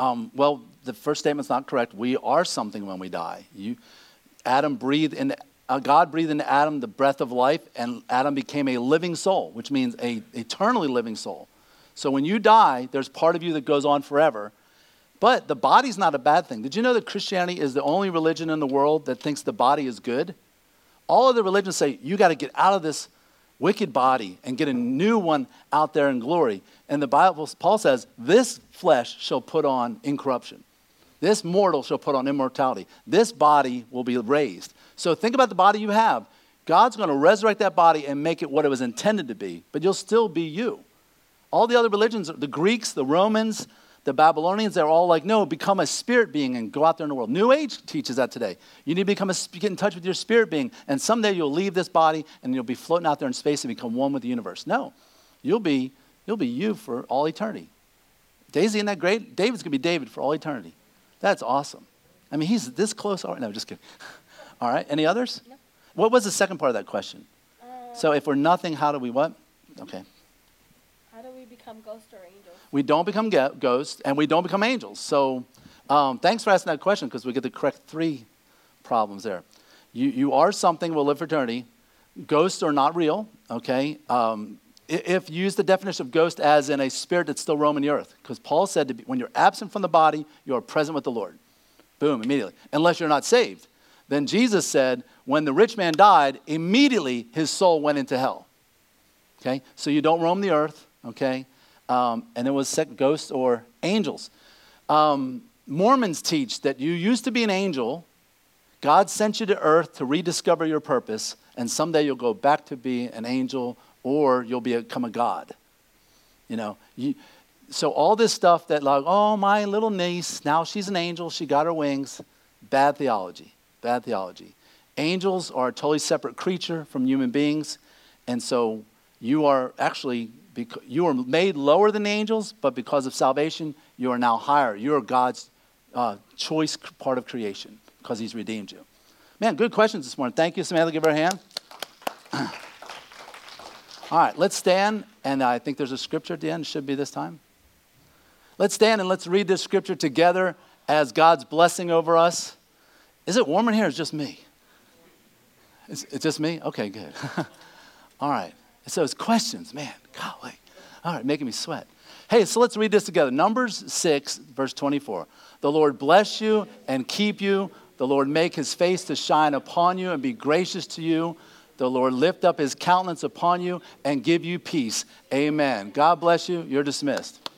Um, well, the first statement's not correct. We are something when we die. You, Adam breathed in uh, God breathed into Adam the breath of life, and Adam became a living soul, which means a eternally living soul. So when you die, there's part of you that goes on forever. But the body's not a bad thing. Did you know that Christianity is the only religion in the world that thinks the body is good? All other religions say you got to get out of this wicked body and get a new one out there in glory. And the Bible, Paul says, this flesh shall put on incorruption. This mortal shall put on immortality. This body will be raised. So think about the body you have. God's going to resurrect that body and make it what it was intended to be, but you'll still be you. All the other religions, the Greeks, the Romans, the Babylonians, they're all like, no, become a spirit being and go out there in the world. New Age teaches that today. You need to become a, get in touch with your spirit being, and someday you'll leave this body and you'll be floating out there in space and become one with the universe. No, you'll be, you'll be you for all eternity. Daisy, isn't that great? David's going to be David for all eternity. That's awesome. I mean, he's this close. All right, no, just kidding. All right, any others? No. What was the second part of that question? Uh, so if we're nothing, how do we what? Okay. How do we become ghosts or angels? We don't become ghosts, and we don't become angels. So um, thanks for asking that question because we get the correct three problems there. You, you are something, will live for eternity. Ghosts are not real, okay? Um, if you use the definition of ghost as in a spirit that's still roaming the earth, because Paul said to be, when you're absent from the body, you are present with the Lord. Boom, immediately. Unless you're not saved. Then Jesus said, when the rich man died, immediately his soul went into hell. Okay? So you don't roam the earth, okay? Um, and it was set ghosts or angels. Um, Mormons teach that you used to be an angel, God sent you to earth to rediscover your purpose, and someday you'll go back to be an angel or you'll become a god. You know, you, so all this stuff that like, oh, my little niece, now she's an angel, she got her wings, bad theology, bad theology. Angels are a totally separate creature from human beings, and so you are actually you are made lower than angels, but because of salvation, you are now higher. You are God's uh, choice part of creation because He's redeemed you. Man, good questions this morning. Thank you, Samantha. Give her a hand. All right, let's stand, and I think there's a scripture at the end. Should be this time. Let's stand and let's read this scripture together as God's blessing over us. Is it warm in here? Or is it just me? It's, it's just me? Okay, good. All right. So it's questions, man. Golly. All right, making me sweat. Hey, so let's read this together. Numbers 6, verse 24. The Lord bless you and keep you. The Lord make his face to shine upon you and be gracious to you. The Lord lift up his countenance upon you and give you peace. Amen. God bless you. You're dismissed.